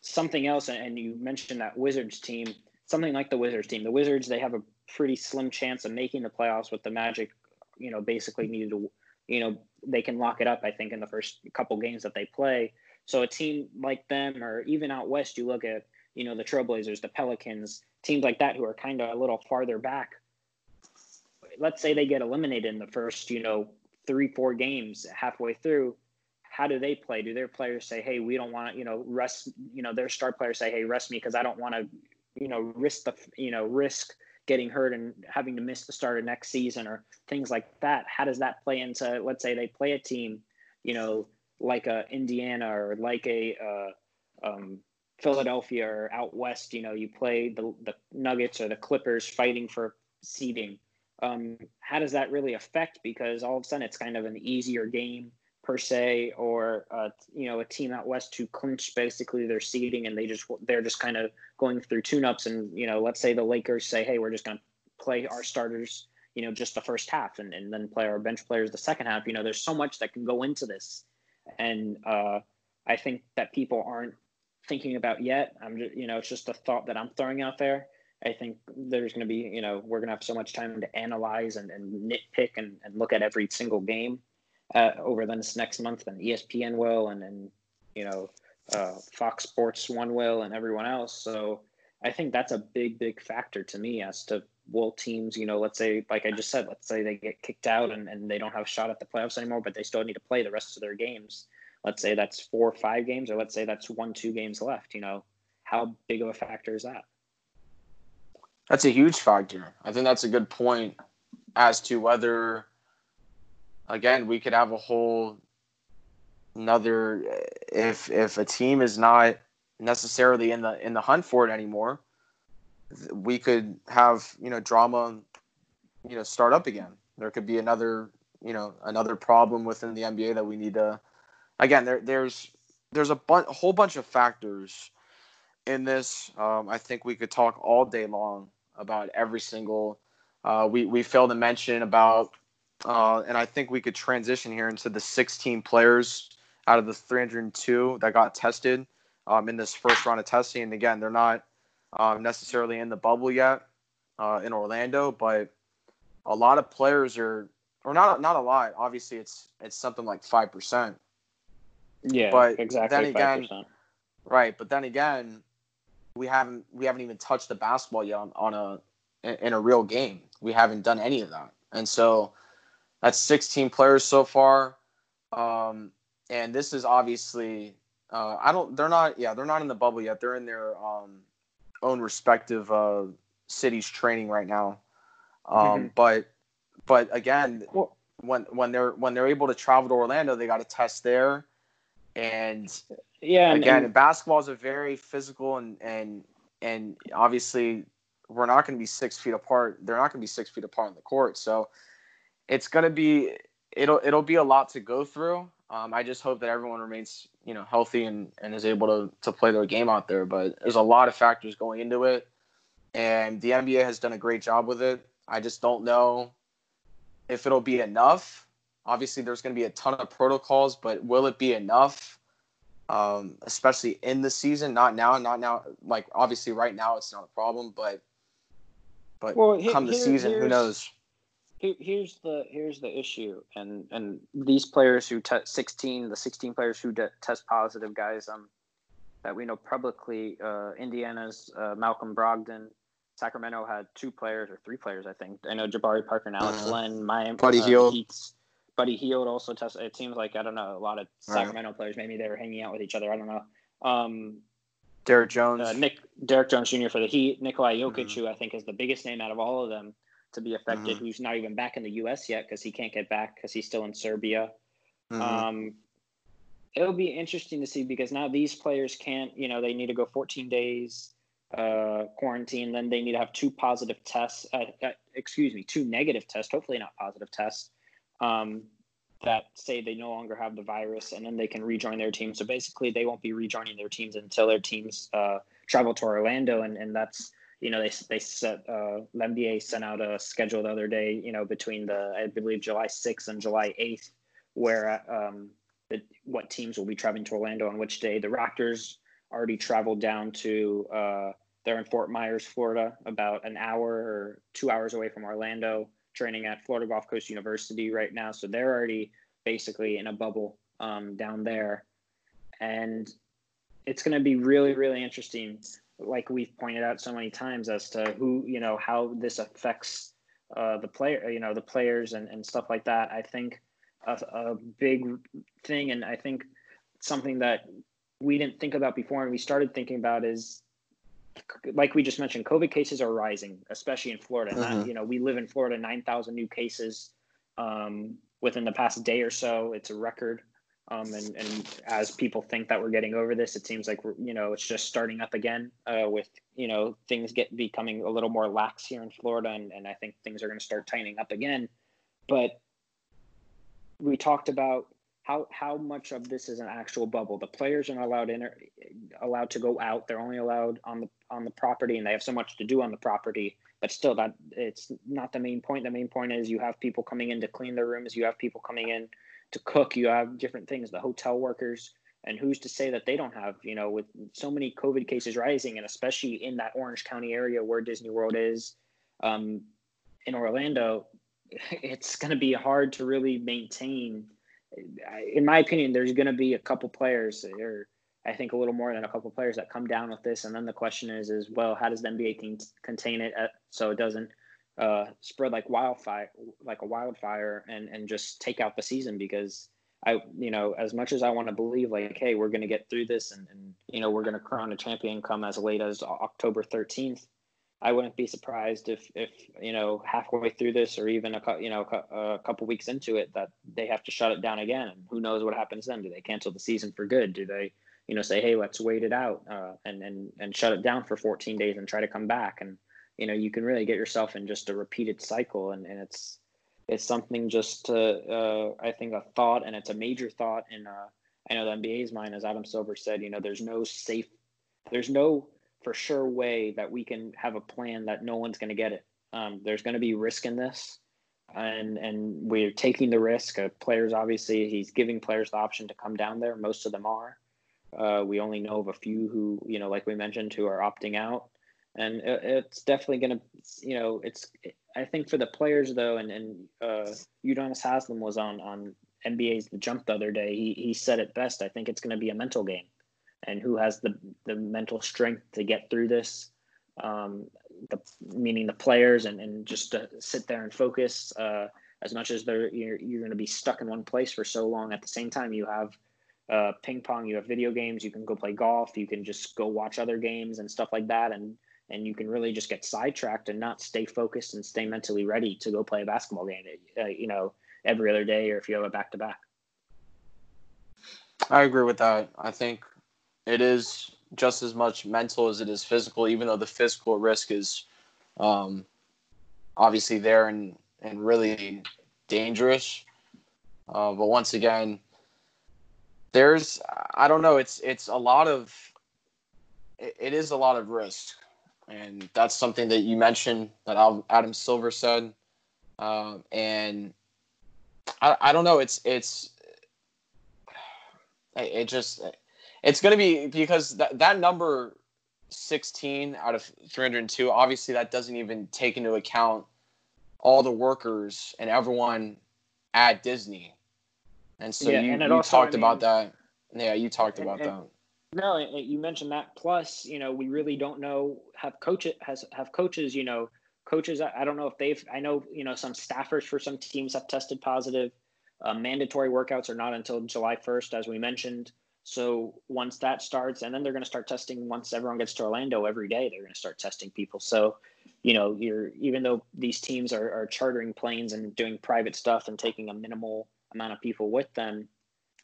Something else, and you mentioned that Wizards team. Something like the Wizards team. The Wizards they have a pretty slim chance of making the playoffs with the Magic you know basically needed to you know they can lock it up i think in the first couple games that they play. So a team like them or even out west you look at you know the trailblazers the pelicans teams like that who are kind of a little farther back. Let's say they get eliminated in the first you know three four games halfway through how do they play? Do their players say hey we don't want to you know rest you know their star players say hey rest me because i don't want to you know risk the you know risk getting hurt and having to miss the start of next season or things like that. How does that play into, let's say they play a team, you know, like a Indiana or like a uh, um, Philadelphia or out west, you know, you play the, the Nuggets or the Clippers fighting for seeding. Um, how does that really affect? Because all of a sudden it's kind of an easier game per se, or uh, you know a team out west who clinch basically their seeding and they just they're just kind of going through tune-ups and you know let's say the Lakers say hey we're just going to play our starters you know just the first half and, and then play our bench players the second half. You know there's so much that can go into this. And uh, I think that people aren't thinking about yet. I'm just you know it's just a thought that I'm throwing out there. I think there's going to be, you know, we're going to have so much time to analyze and, and nitpick and, and look at every single game uh, over this next month than ESPN will, and then you know uh, Fox Sports One will, and everyone else. So I think that's a big big factor to me as to will teams, you know, let's say, like I just said, let's say they get kicked out and, and they don't have a shot at the playoffs anymore, but they still need to play the rest of their games. Let's say that's four or five games, or let's say that's one, two games left. You know, how big of a factor is that? That's a huge factor. I think that's a good point as to whether, again, we could have a whole another if if a team is not necessarily in the in the hunt for it anymore, we could have you know drama, you know, start up again. There could be another you know another problem within the NBA that we need to. Again, there there's there's a, bu- a whole bunch of factors in this. Um, I think we could talk all day long about every single. Uh, we we failed to mention about, uh, and I think we could transition here into the 16 players out of the 302 that got tested um, in this first round of testing. And again, they're not um, necessarily in the bubble yet uh, in Orlando, but a lot of players are, or not not a lot. Obviously, it's it's something like five percent. Yeah, but exactly. Then again, 5%. right? But then again, we haven't we haven't even touched the basketball yet on, on a in a real game. We haven't done any of that, and so that's 16 players so far. Um, and this is obviously uh, I don't. They're not. Yeah, they're not in the bubble yet. They're in their um, own respective uh, cities training right now. Um, Mm-hmm. But but again, Well- when when they're when they're able to travel to Orlando, they got to test there. And Yeah, and, again, and- basketball is a very physical and and and obviously we're not going to be six feet apart. They're not going to be six feet apart on the court. So it's going to be it'll it'll be a lot to go through. Um, I just hope that everyone remains you know healthy and, and is able to to play their game out there. But there's a lot of factors going into it, and the NBA has done a great job with it. I just don't know if it'll be enough. Obviously, there's going to be a ton of protocols, but will it be enough? Um, especially in the season, not now, not now. Like obviously, right now it's not a problem, but but Well, come the season, who knows? Here- here's the here's the issue, and and these players who test 16, the 16 players who de- test positive, guys, um, that we know publicly, uh, Indiana's uh, Malcolm Brogdon, Sacramento had two players or three players, I think. I know Jabari Parker and Alex Uh-huh. Len, Miami, Buddy uh, Hield. Heat's- Buddy Hield also tested. It seems like I don't know a lot of Right. Sacramento players. Maybe they were hanging out with each other. I don't know. Um, Derrick Jones. uh, Nick Derrick Jones Jr. for the Heat, Nikolai Jokic, Mhm. who I think is the biggest name out of all of them to be affected, Mhm. who's not even back in the U.S. yet because he can't get back because he's still in Serbia. Mhm. Um, it'll be interesting to see because now these players can't, you know, they need to go 14 days uh, quarantine, then they need to have two positive tests. Uh, uh, excuse me, two negative tests, hopefully not positive tests. Um, that say they no longer have the virus and then they can rejoin their team. So basically, they won't be rejoining their teams until their teams uh, travel to Orlando, and and that's you know they they set uh, sent out a schedule the other day, you know, between the I believe July 6th and July 8th, where um, the, what teams will be traveling to Orlando on which day. The Raptors already traveled down to uh, they're in Fort Myers, Florida, about an hour or two hours away from Orlando training at Florida Gulf Coast University right now. So they're already basically in a bubble um, down there. And it's going to be really, really interesting, like we've pointed out so many times, as to who, you know, how this affects uh, the player, you know, the players and, and stuff like that. I think a, a big thing, and I think something that we didn't think about before and we started thinking about is like we just mentioned, COVID cases are rising, especially in Florida. Not- Mhm. you know, we live in Florida, 9,000 new cases um, within the past day or so. It's a record. Um, and, and as people think that we're getting over this, it seems like we're, you know, it's just starting up again uh, with, you know, things get becoming a little more lax here in Florida. And, and I think things are going to start tightening up again. But we talked about how how much of this is an actual bubble. The players are not allowed in, allowed to go out. They're only allowed on the on the property, and they have so much to do on the property. But still, that it's not the main point. The main point is you have people coming in to clean their rooms. You have people coming in to cook. You have different things. The hotel workers, and who's to say that they don't have? You know, with so many COVID cases rising, and especially in that Orange County area where Disney World is, um, in Orlando, <laughs> it's going to be hard to really maintain in my opinion, there's going to be a couple players, or I think a little more than a couple players that come down with this. And then the question is, is well, how does the NBA contain it so it doesn't uh, spread like wildfire, like a wildfire, and and just take out the season because I, you know, as much as I want to believe, like, hey, we're going to get through this, and, and you know, we're going to crown a champion come as late as October thirteenth. I wouldn't be surprised if, if you know, halfway through this, or even a you know, a couple weeks into it, that they have to shut it down again. And who knows what happens then? Do they cancel the season for good? Do they, you know, say, hey, let's wait it out uh, and and and shut it down for 14 days and try to come back? And you know, you can really get yourself in just a repeated cycle, and, and it's it's something just to, uh, I think, a thought, and it's a major thought in, uh, I know the NBA's mind, as Adam Silver said, you know, there's no safe, there's no for sure way that we can have a plan that no one's going to get it. Um, there's going to be risk in this, and and we're taking the risk. Uh, players, obviously, he's giving players the option to come down there. Most of them are. Uh, we only know of a few who, you know, like we mentioned, who are opting out and it's definitely going to, you know, it's. I think for the players though, and and uh, Udonis Haslem was on on NBA's The Jump the other day. He he said it best. I think it's going to be a mental game, and who has the the mental strength to get through this. Um, the meaning the players and and just to sit there and focus. Uh, as much as they're you're, you're going to be stuck in one place for so long. At the same time, you have uh, ping pong, you have video games, you can go play golf, you can just go watch other games and stuff like that, and and you can really just get sidetracked and not stay focused and stay mentally ready to go play a basketball game uh, you know every other day or if you have a back to back i agree with that. I think it is just as much mental as it is physical even though the physical risk is um, obviously there and and really dangerous. Uh, but once again there's i don't know it's it's a lot of it, it is a lot of risk and that's something that you mentioned that Adam Silver said, um, and I, I don't know. It's it's <sighs> it just it's going to be because that that number 16 out of 302 obviously that doesn't even take into account all the workers and everyone at Disney. And so yeah, you, and you also, talked I mean, about that. Yeah, you talked and, about and, that. No, you mentioned that. Plus, you know, we really don't know have coaches has have coaches. You know, coaches. I don't know if they've. I know you know some staffers for some teams have tested positive. Uh, mandatory workouts are not until July first, as we mentioned. So once that starts, and then they're going to start testing once everyone gets to Orlando every day. They're going to start testing people. So, you know, you're even though these teams are, are chartering planes and doing private stuff and taking a minimal amount of people with them,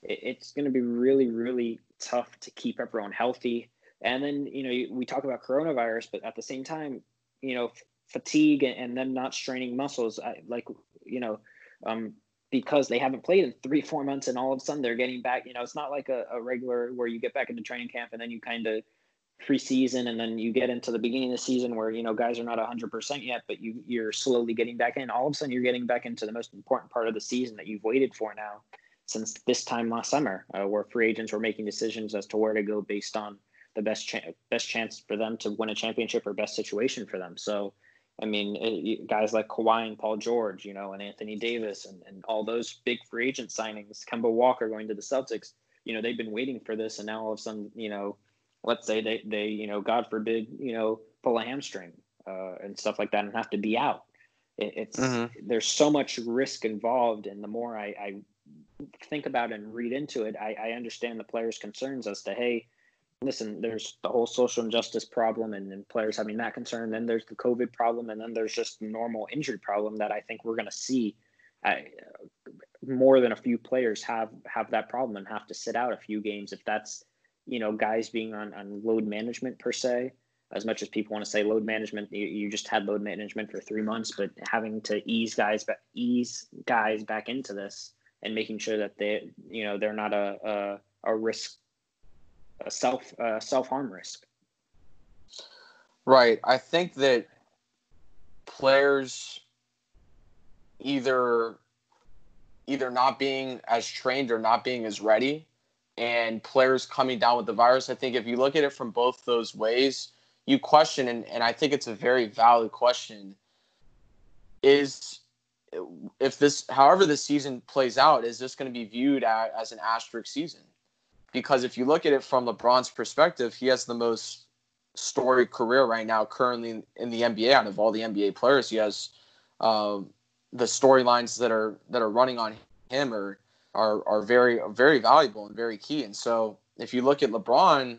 it's going to be really, really tough to keep everyone healthy. And then, you know, we talk about coronavirus, but at the same time, you know, fatigue and, them not straining muscles, I, like, you know, um, because they haven't played in three, four months and all of a sudden they're getting back, you know, it's not like a, a regular where you get back into training camp and then you kind of preseason and then you get into the beginning of the season where, you know, guys are not 100% yet, but you, you're slowly getting back in. All of a sudden you're getting back into the most important part of the season that you've waited for now since this time last summer, uh, where free agents were making decisions as to where to go based on the best cha- best chance for them to win a championship or best situation for them. So, I mean, it, guys like Kawhi and Paul George, you know, and Anthony Davis, and, and all those big free agent signings, Kemba Walker going to the Celtics, you know, they've been waiting for this, and now all of a sudden, you know, let's say they they you know, God forbid, you know, pull a hamstring uh, and stuff like that, and have to be out. It, it's mm-hmm. there's so much risk involved, and the more I, I think about and read into it, I, I understand the players' concerns as to, hey, listen, there's the whole social injustice problem and, and players having that concern. Then there's the COVID problem, and then there's just normal injury problem that I think we're going to see. I, more than a few players have have that problem and have to sit out a few games if that's you know guys being on on load management per se as much as people want to say load management you, you just had load management for three months but having to ease guys ease guys back into this and making sure that they you know they're not a a, a risk a self self harm risk. Right. I think that players either either not being as trained or not being as ready and players coming down with the virus i think if you look at it from both those ways you question and, and i think it's a very valid question is if this, however, this season plays out, is this going to be viewed at, as an asterisk season? Because if you look at it from LeBron's perspective, he has the most storied career right now, currently in the NBA. Out of all the NBA players, he has uh, the storylines that are that are running on him are are are very very valuable and very key. And so if you look at LeBron,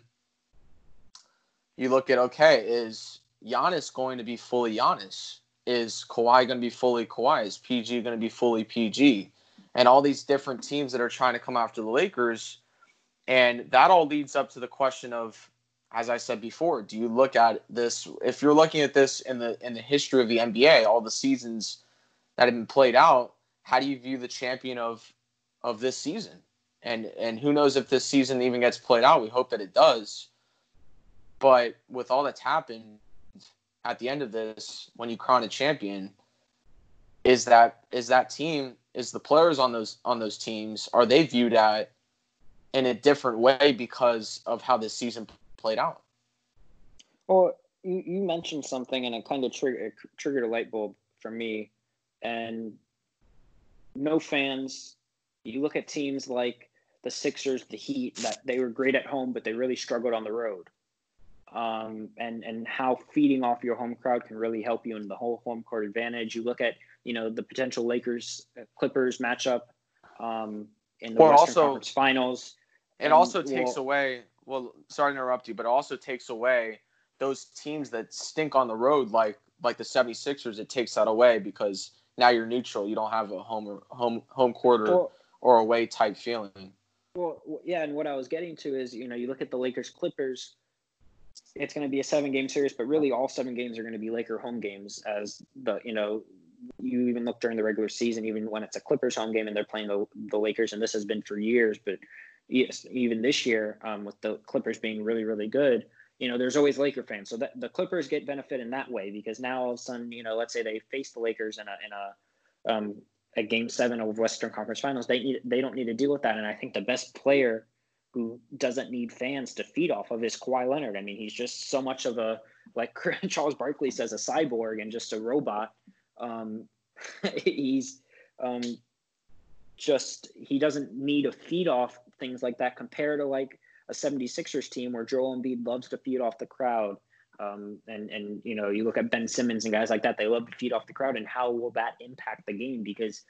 you look at okay, is Giannis going to be fully Giannis? Is Kawhi going to be fully Kawhi? Is PG going to be fully PG? And all these different teams that are trying to come after the Lakers, and that all leads up to the question of, as I said before, do you look at this? If you're looking at this in the in the history of the NBA, all the seasons that have been played out, how do you view the champion of of this season? And and who knows if this season even gets played out? We hope that it does. But with all that's happened at the end of this, when you crown a champion, is that is that team is the players on those on those teams are they viewed at in a different way because of how this season played out? Well, you, you mentioned something and it kind of triggered triggered a light bulb for me. And no fans. You look at teams like the Sixers, the Heat, that they were great at home, but they really struggled on the road. Um, and and how feeding off your home crowd can really help you in the whole home court advantage. You look at you know the potential Lakers uh, Clippers matchup um, in the Well, Western also- Conference Finals. It And, also takes well- away. Well, sorry to interrupt you, but it also takes away those teams that stink on the road, like like the 76ers. It takes that away because now you're neutral. You don't have a home or home home quarter or, or away type feeling. Well, yeah, and what I was getting to is, you know, you look at the Lakers Clippers, it's going to be a seven game series, but really all seven games are going to be Laker home games. As the, you know, you even look during the regular season, even when it's a Clippers home game and they're playing the, the Lakers, and this has been for years, but yes, even this year, um, with the Clippers being really, really good, you know, there's always Laker fans. So that the Clippers get benefit in that way because now all of a sudden, you know, let's say they face the Lakers in a, in a, um, a game seven of Western Conference Finals, they need they don't need to deal with that. And I think the best player who doesn't need fans to feed off of is Kawhi Leonard. I mean, he's just so much of a like <laughs> Charles Barkley says, a cyborg and just a robot. Um, <laughs> he's um, just he doesn't need to feed off things like that compared to like a 76ers team where Joel Embiid loves to feed off the crowd. Um, and and you know you look at Ben Simmons and guys like that they love to feed off the crowd and how will that impact the game because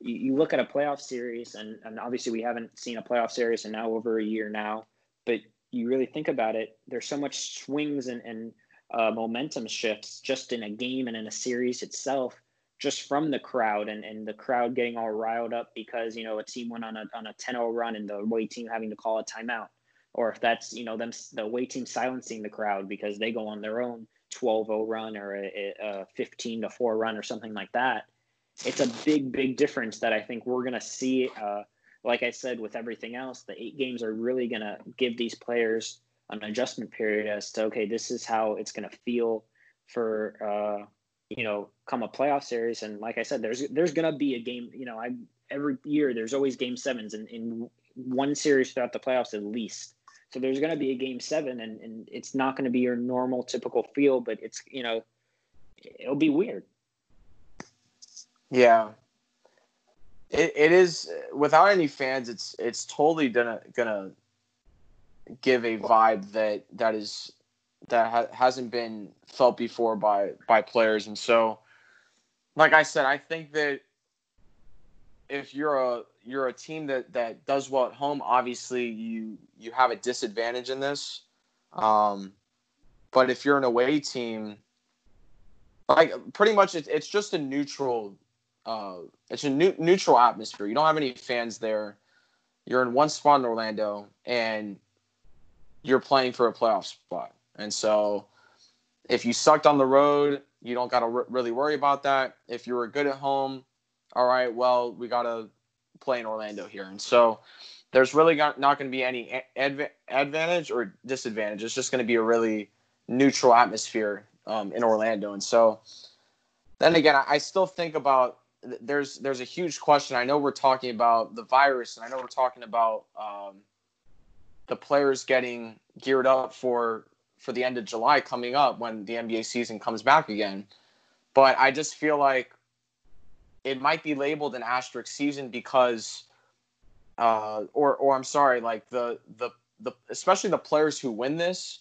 you, you look at a playoff series and, and obviously we haven't seen a playoff series in now over a year now but you really think about it there's so much swings and, and uh, momentum shifts just in a game and in a series itself just from the crowd and, and the crowd getting all riled up because you know a team went on a, on a 10-0 run and the away team having to call a timeout. Or if that's you know them the away team silencing the crowd because they go on their own 12-0 run or a, a 15 4 run or something like that it's a big big difference that i think we're going to see uh, like i said with everything else the eight games are really going to give these players an adjustment period as to okay this is how it's going to feel for uh, you know come a playoff series and like i said there's there's going to be a game you know i every year there's always game sevens in, in one series throughout the playoffs at least so there's going to be a game seven, and, and it's not going to be your normal, typical feel, but it's, you know, it'll be weird. Yeah. It, it is without any fans. It's it's totally gonna gonna give a vibe that that is that ha- hasn't been felt before by by players, and so, like I said, I think that if you're a you're a team that that does well at home, obviously you you have a disadvantage in this. Um, but if you're an away team, like pretty much it's it's just a neutral uh, it's a new, neutral atmosphere. You don't have any fans there. You're in one spot in Orlando, and you're playing for a playoff spot. And so, if you sucked on the road, you don't got to r- really worry about that. If you were good at home, all right, well, we got to play in Orlando here. And so, there's really got, not going to be any adv- advantage or disadvantage. It's just going to be a really neutral atmosphere um, in Orlando. And so, then again, I still think about there's there's a huge question. I know we're talking about the virus, and I know we're talking about um, the players getting geared up for for the end of July coming up when the NBA season comes back again. But I just feel like it might be labeled an asterisk season because, uh, or or I'm sorry, like the the the especially the players who win this,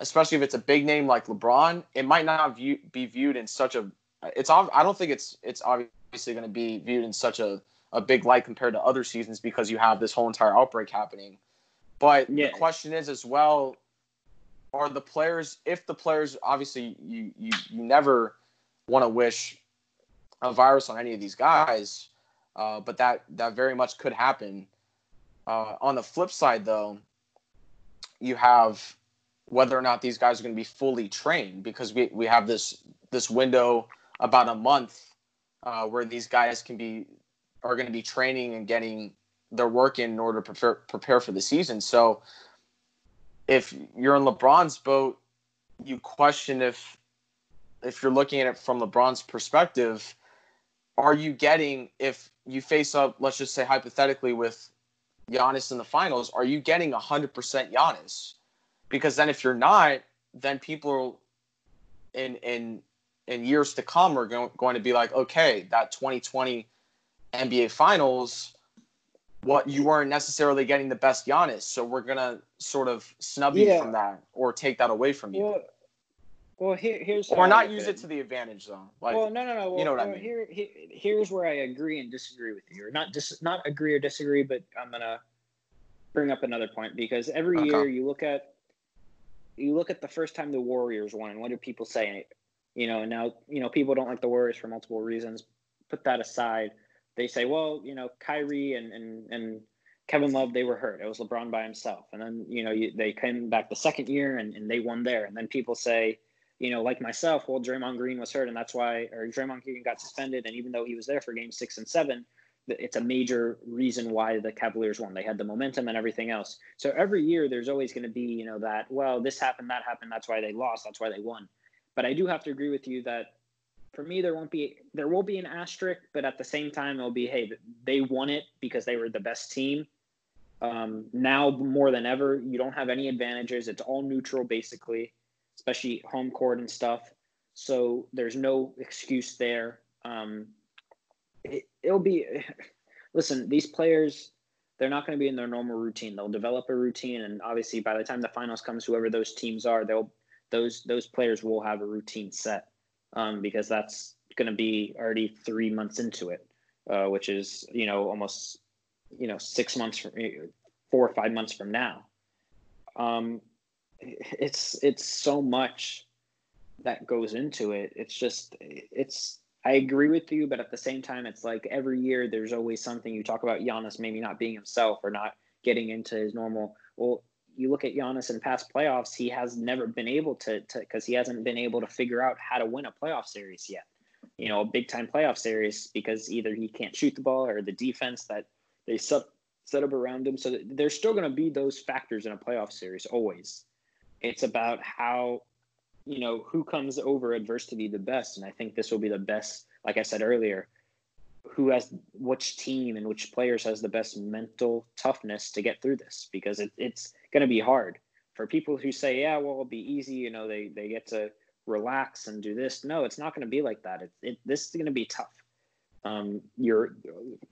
especially if it's a big name like LeBron, it might not view, be viewed in such a it's I don't think it's it's obviously going to be viewed in such a a big light compared to other seasons because you have this whole entire outbreak happening. But yeah. the question is as well, are the players if the players obviously you you, you never want to wish a virus on any of these guys, uh, but that that very much could happen. Uh, on the flip side, though, you have whether or not these guys are going to be fully trained because we, we have this this window about a month uh, where these guys can be are going to be training and getting their work in in order to prepare prepare for the season. So if you're in LeBron's boat, you question if if you're looking at it from LeBron's perspective, are you getting if you face up, let's just say hypothetically with Giannis in the finals, are you getting 100% Giannis? Because then if you're not, then people in in in years to come are going, going to be like, okay, that 2020 NBA Finals, what you weren't necessarily getting the best Giannis, so we're gonna sort of snub you from that or take that away from you. Well, well here, here's or not use it to the advantage though. Like, well, no, no, no. Well, you know what well, I mean. Here, here, here's where I agree and disagree with you, or not dis- not agree or disagree, but I'm gonna bring up another point because every okay. year you look at you look at the first time the Warriors won, and what do people say? You know, now you know people don't like the Warriors for multiple reasons. Put that aside. They say, well, you know, Kyrie and and and Kevin Love, they were hurt. It was LeBron by himself. And then, you know, you, they came back the second year and, and they won there. And then people say, you know, like myself, well, Draymond Green was hurt, and that's why, or Draymond Green got suspended. And even though he was there for game six and seven, it's a major reason why the Cavaliers won. They had the momentum and everything else. So every year, there's always going to be, you know, that, well, this happened, that happened, that's why they lost, that's why they won. But I do have to agree with you that for me, there won't be, there will be an asterisk, but at the same time, it'll be, hey, they won it because they were the best team. Um, now more than ever, you don't have any advantages. It's all neutral, basically especially home court and stuff. So there's no excuse there. Um, it, it'll be, <laughs> listen, these players, they're not going to be in their normal routine. They'll develop a routine, and obviously, by the time the finals comes, whoever those teams are, they'll those those players will have a routine set um, because that's going to be already three months into it, uh, which is you know almost you know six months from four or five months from now. Um, it's it's so much that goes into it. It's just it's I agree with you, but at the same time, it's like every year there's always something you talk about Giannis maybe not being himself or not getting into his normal. Well, you look at Giannis in past playoffs, he has never been able to because he hasn't been able to figure out how to win a playoff series yet. You know, a big time playoff series because either he can't shoot the ball or the defense that they set set up around him. So there's still going to be those factors in a playoff series always. It's about how, you know, who comes over adversity the best. And I think this will be the best, like I said earlier, who has which team and which players has the best mental toughness to get through this because it, it's going to be hard for people who say, yeah, well, it'll be easy. You know, they, they get to relax and do this. No, it's not going to be like that. It, it, this is going to be tough. Um, you're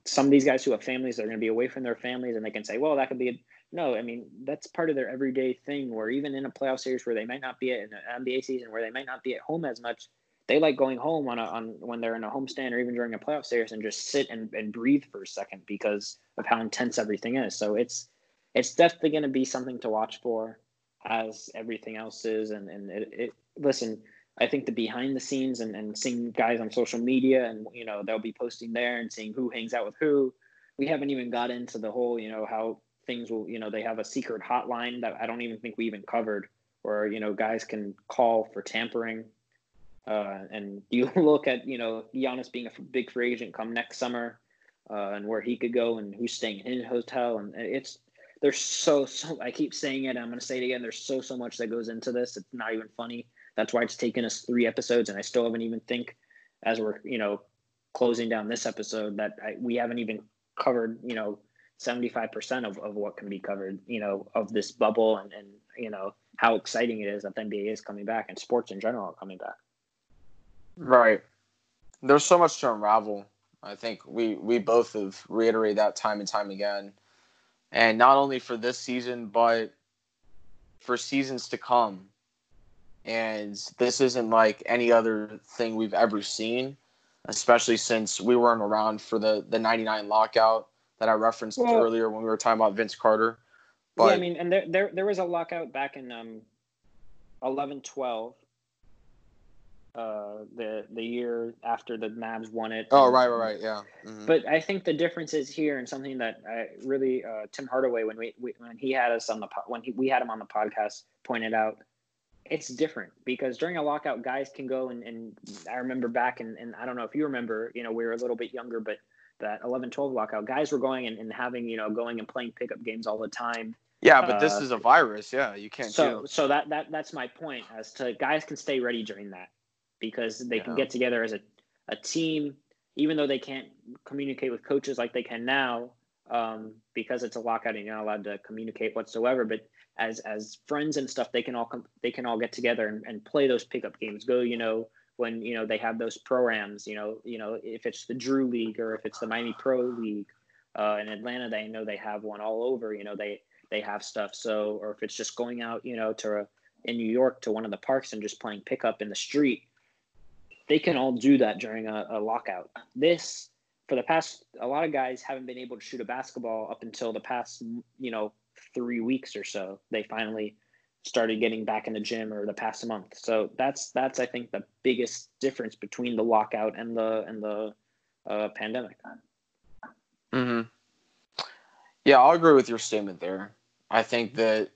some of these guys who have families, they're going to be away from their families and they can say, well, that could be no, I mean that's part of their everyday thing. Where even in a playoff series where they might not be at, in an NBA season where they might not be at home as much, they like going home on a, on when they're in a homestand or even during a playoff series and just sit and, and breathe for a second because of how intense everything is. So it's it's definitely going to be something to watch for, as everything else is. And and it, it listen, I think the behind the scenes and, and seeing guys on social media and you know they'll be posting there and seeing who hangs out with who. We haven't even got into the whole you know how things will, you know, they have a secret hotline that I don't even think we even covered, where you know guys can call for tampering. Uh, and <laughs> you look at you know Giannis being a big free agent come next summer, uh, and where he could go and who's staying in his hotel, and it's there's so so. I keep saying it. I'm going to say it again. There's so so much that goes into this. It's not even funny. That's why it's taken us three episodes, and I still haven't even think as we're you know closing down this episode that I, we haven't even covered you know 75% of, of what can be covered, you know, of this bubble and, and, you know, how exciting it is that the NBA is coming back and sports in general are coming back. Right. There's so much to unravel. I think we, we both have reiterated that time and time again. And not only for this season, but for seasons to come. and this isn't like any other thing we've ever seen, especially since we weren't around for the the '99 lockout that I referenced well, earlier when we were talking about Vince Carter. But, yeah, I mean, and there, there there was a lockout back in um, 11, 12 uh, the the year after the Mavs won it. Oh, right, right, right, yeah. Mm-hmm. But I think the difference is here, and something that I really uh, Tim Hardaway when we, we, when he had us on the when he, we had him on the podcast pointed out, it's different because during a lockout, guys can go and, and I remember back and and I don't know if you remember, you know, we were a little bit younger, but that 11 12 lockout guys were going and, and having you know going and playing pickup games all the time yeah but uh, this is a virus yeah you can't so do. so that that that's my point as to guys can stay ready during that because they yeah. can get together as a, a team, even though they can't communicate with coaches like they can now um, because it's a lockout and you're not allowed to communicate whatsoever. But as as friends and stuff, they can all come, they can all get together and, and play those pickup games. Go, you know, when you know they have those programs. You know, you know if it's the Drew League or if it's the Miami Pro League uh, in Atlanta, they know they have one all over. You know, they they have stuff. So, or if it's just going out, you know, to a, in New York to one of the parks and just playing pickup in the street they can all do that during a, a lockout. This, for the past, a lot of guys haven't been able to shoot a basketball up until the past, you know, three weeks or so. They finally started getting back in the gym or the past month. So that's that's I think the biggest difference between the lockout and the and the uh, pandemic. Hmm. Yeah, I'll agree with your statement there. I think that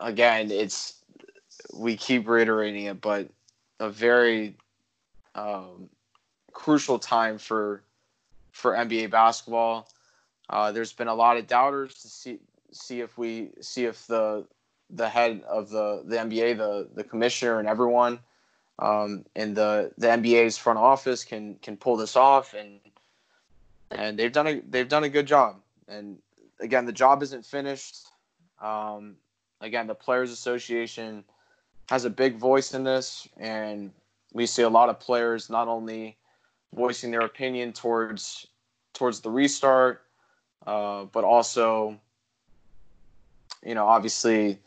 again, it's we keep reiterating it, but a very um, crucial time for for NBA basketball. Uh, there's been a lot of doubters to see see if we see if the the head of the the NBA, the the commissioner, and everyone um, in the the NBA's front office can can pull this off, and and they've done a they've done a good job. And again, the job isn't finished. Um, again, the Players Association has a big voice in this, and we see a lot of players not only voicing their opinion towards towards the restart, uh, but also, you know, obviously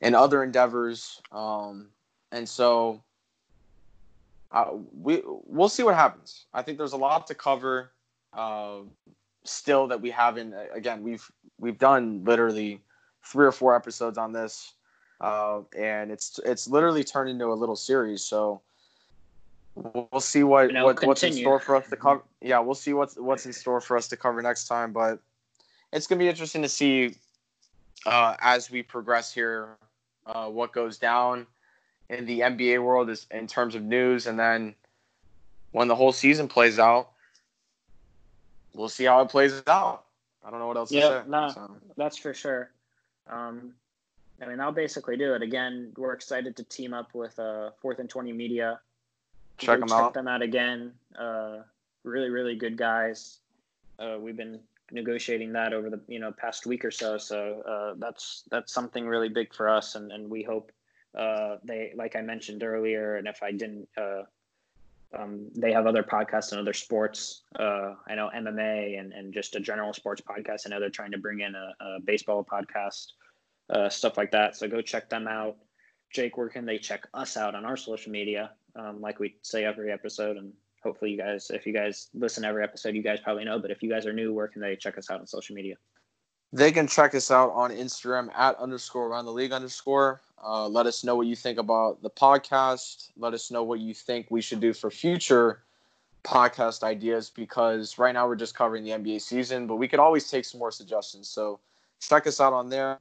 in other endeavors. Um, and so uh, we we'll see what happens. I think there's a lot to cover uh, still that we haven't. Again, we've we've done literally three or four episodes on this uh, and it's it's literally turned into a little series. So we'll see what, what what's in store for us to cover. Yeah, we'll see what's what's in store for us to cover next time. But it's gonna be interesting to see uh, as we progress here uh, what goes down in the NBA world is in terms of news, and then when the whole season plays out, we'll see how it plays out. I don't know what else yeah, to say. No, so. that's for sure. Um, I mean, that'll basically do it. Again, we're excited to team up with uh, Fourth and Twenty Media. Check them check out. them out again. Uh, really, really good guys. Uh, we've been negotiating that over the you know past week or so. So uh, that's that's something really big for us, and and we hope uh, they, like I mentioned earlier, and if I didn't. Uh, um, they have other podcasts and other sports. Uh, I know MMA and, and just a general sports podcast. I know they're trying to bring in a, a baseball podcast uh, stuff like that. So go check them out. Jake, where can they check us out on our social media? Um, like we say every episode, and hopefully you guys, if you guys listen every episode, you guys probably know. But if you guys are new, where can they check us out on social media? They can check us out on Instagram at underscore around the league underscore. Uh, let us know what you think about the podcast. Let us know what you think we should do for future podcast ideas because right now we're just covering the NBA season, but we could always take some more suggestions. So check us out on there.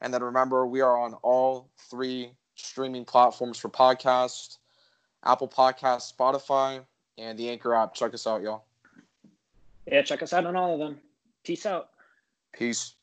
And then remember, we are on all three streaming platforms for podcasts Apple Podcast, Spotify, and the Anchor app. Check us out, y'all. Yeah, check us out on all of them. Peace out. Peace.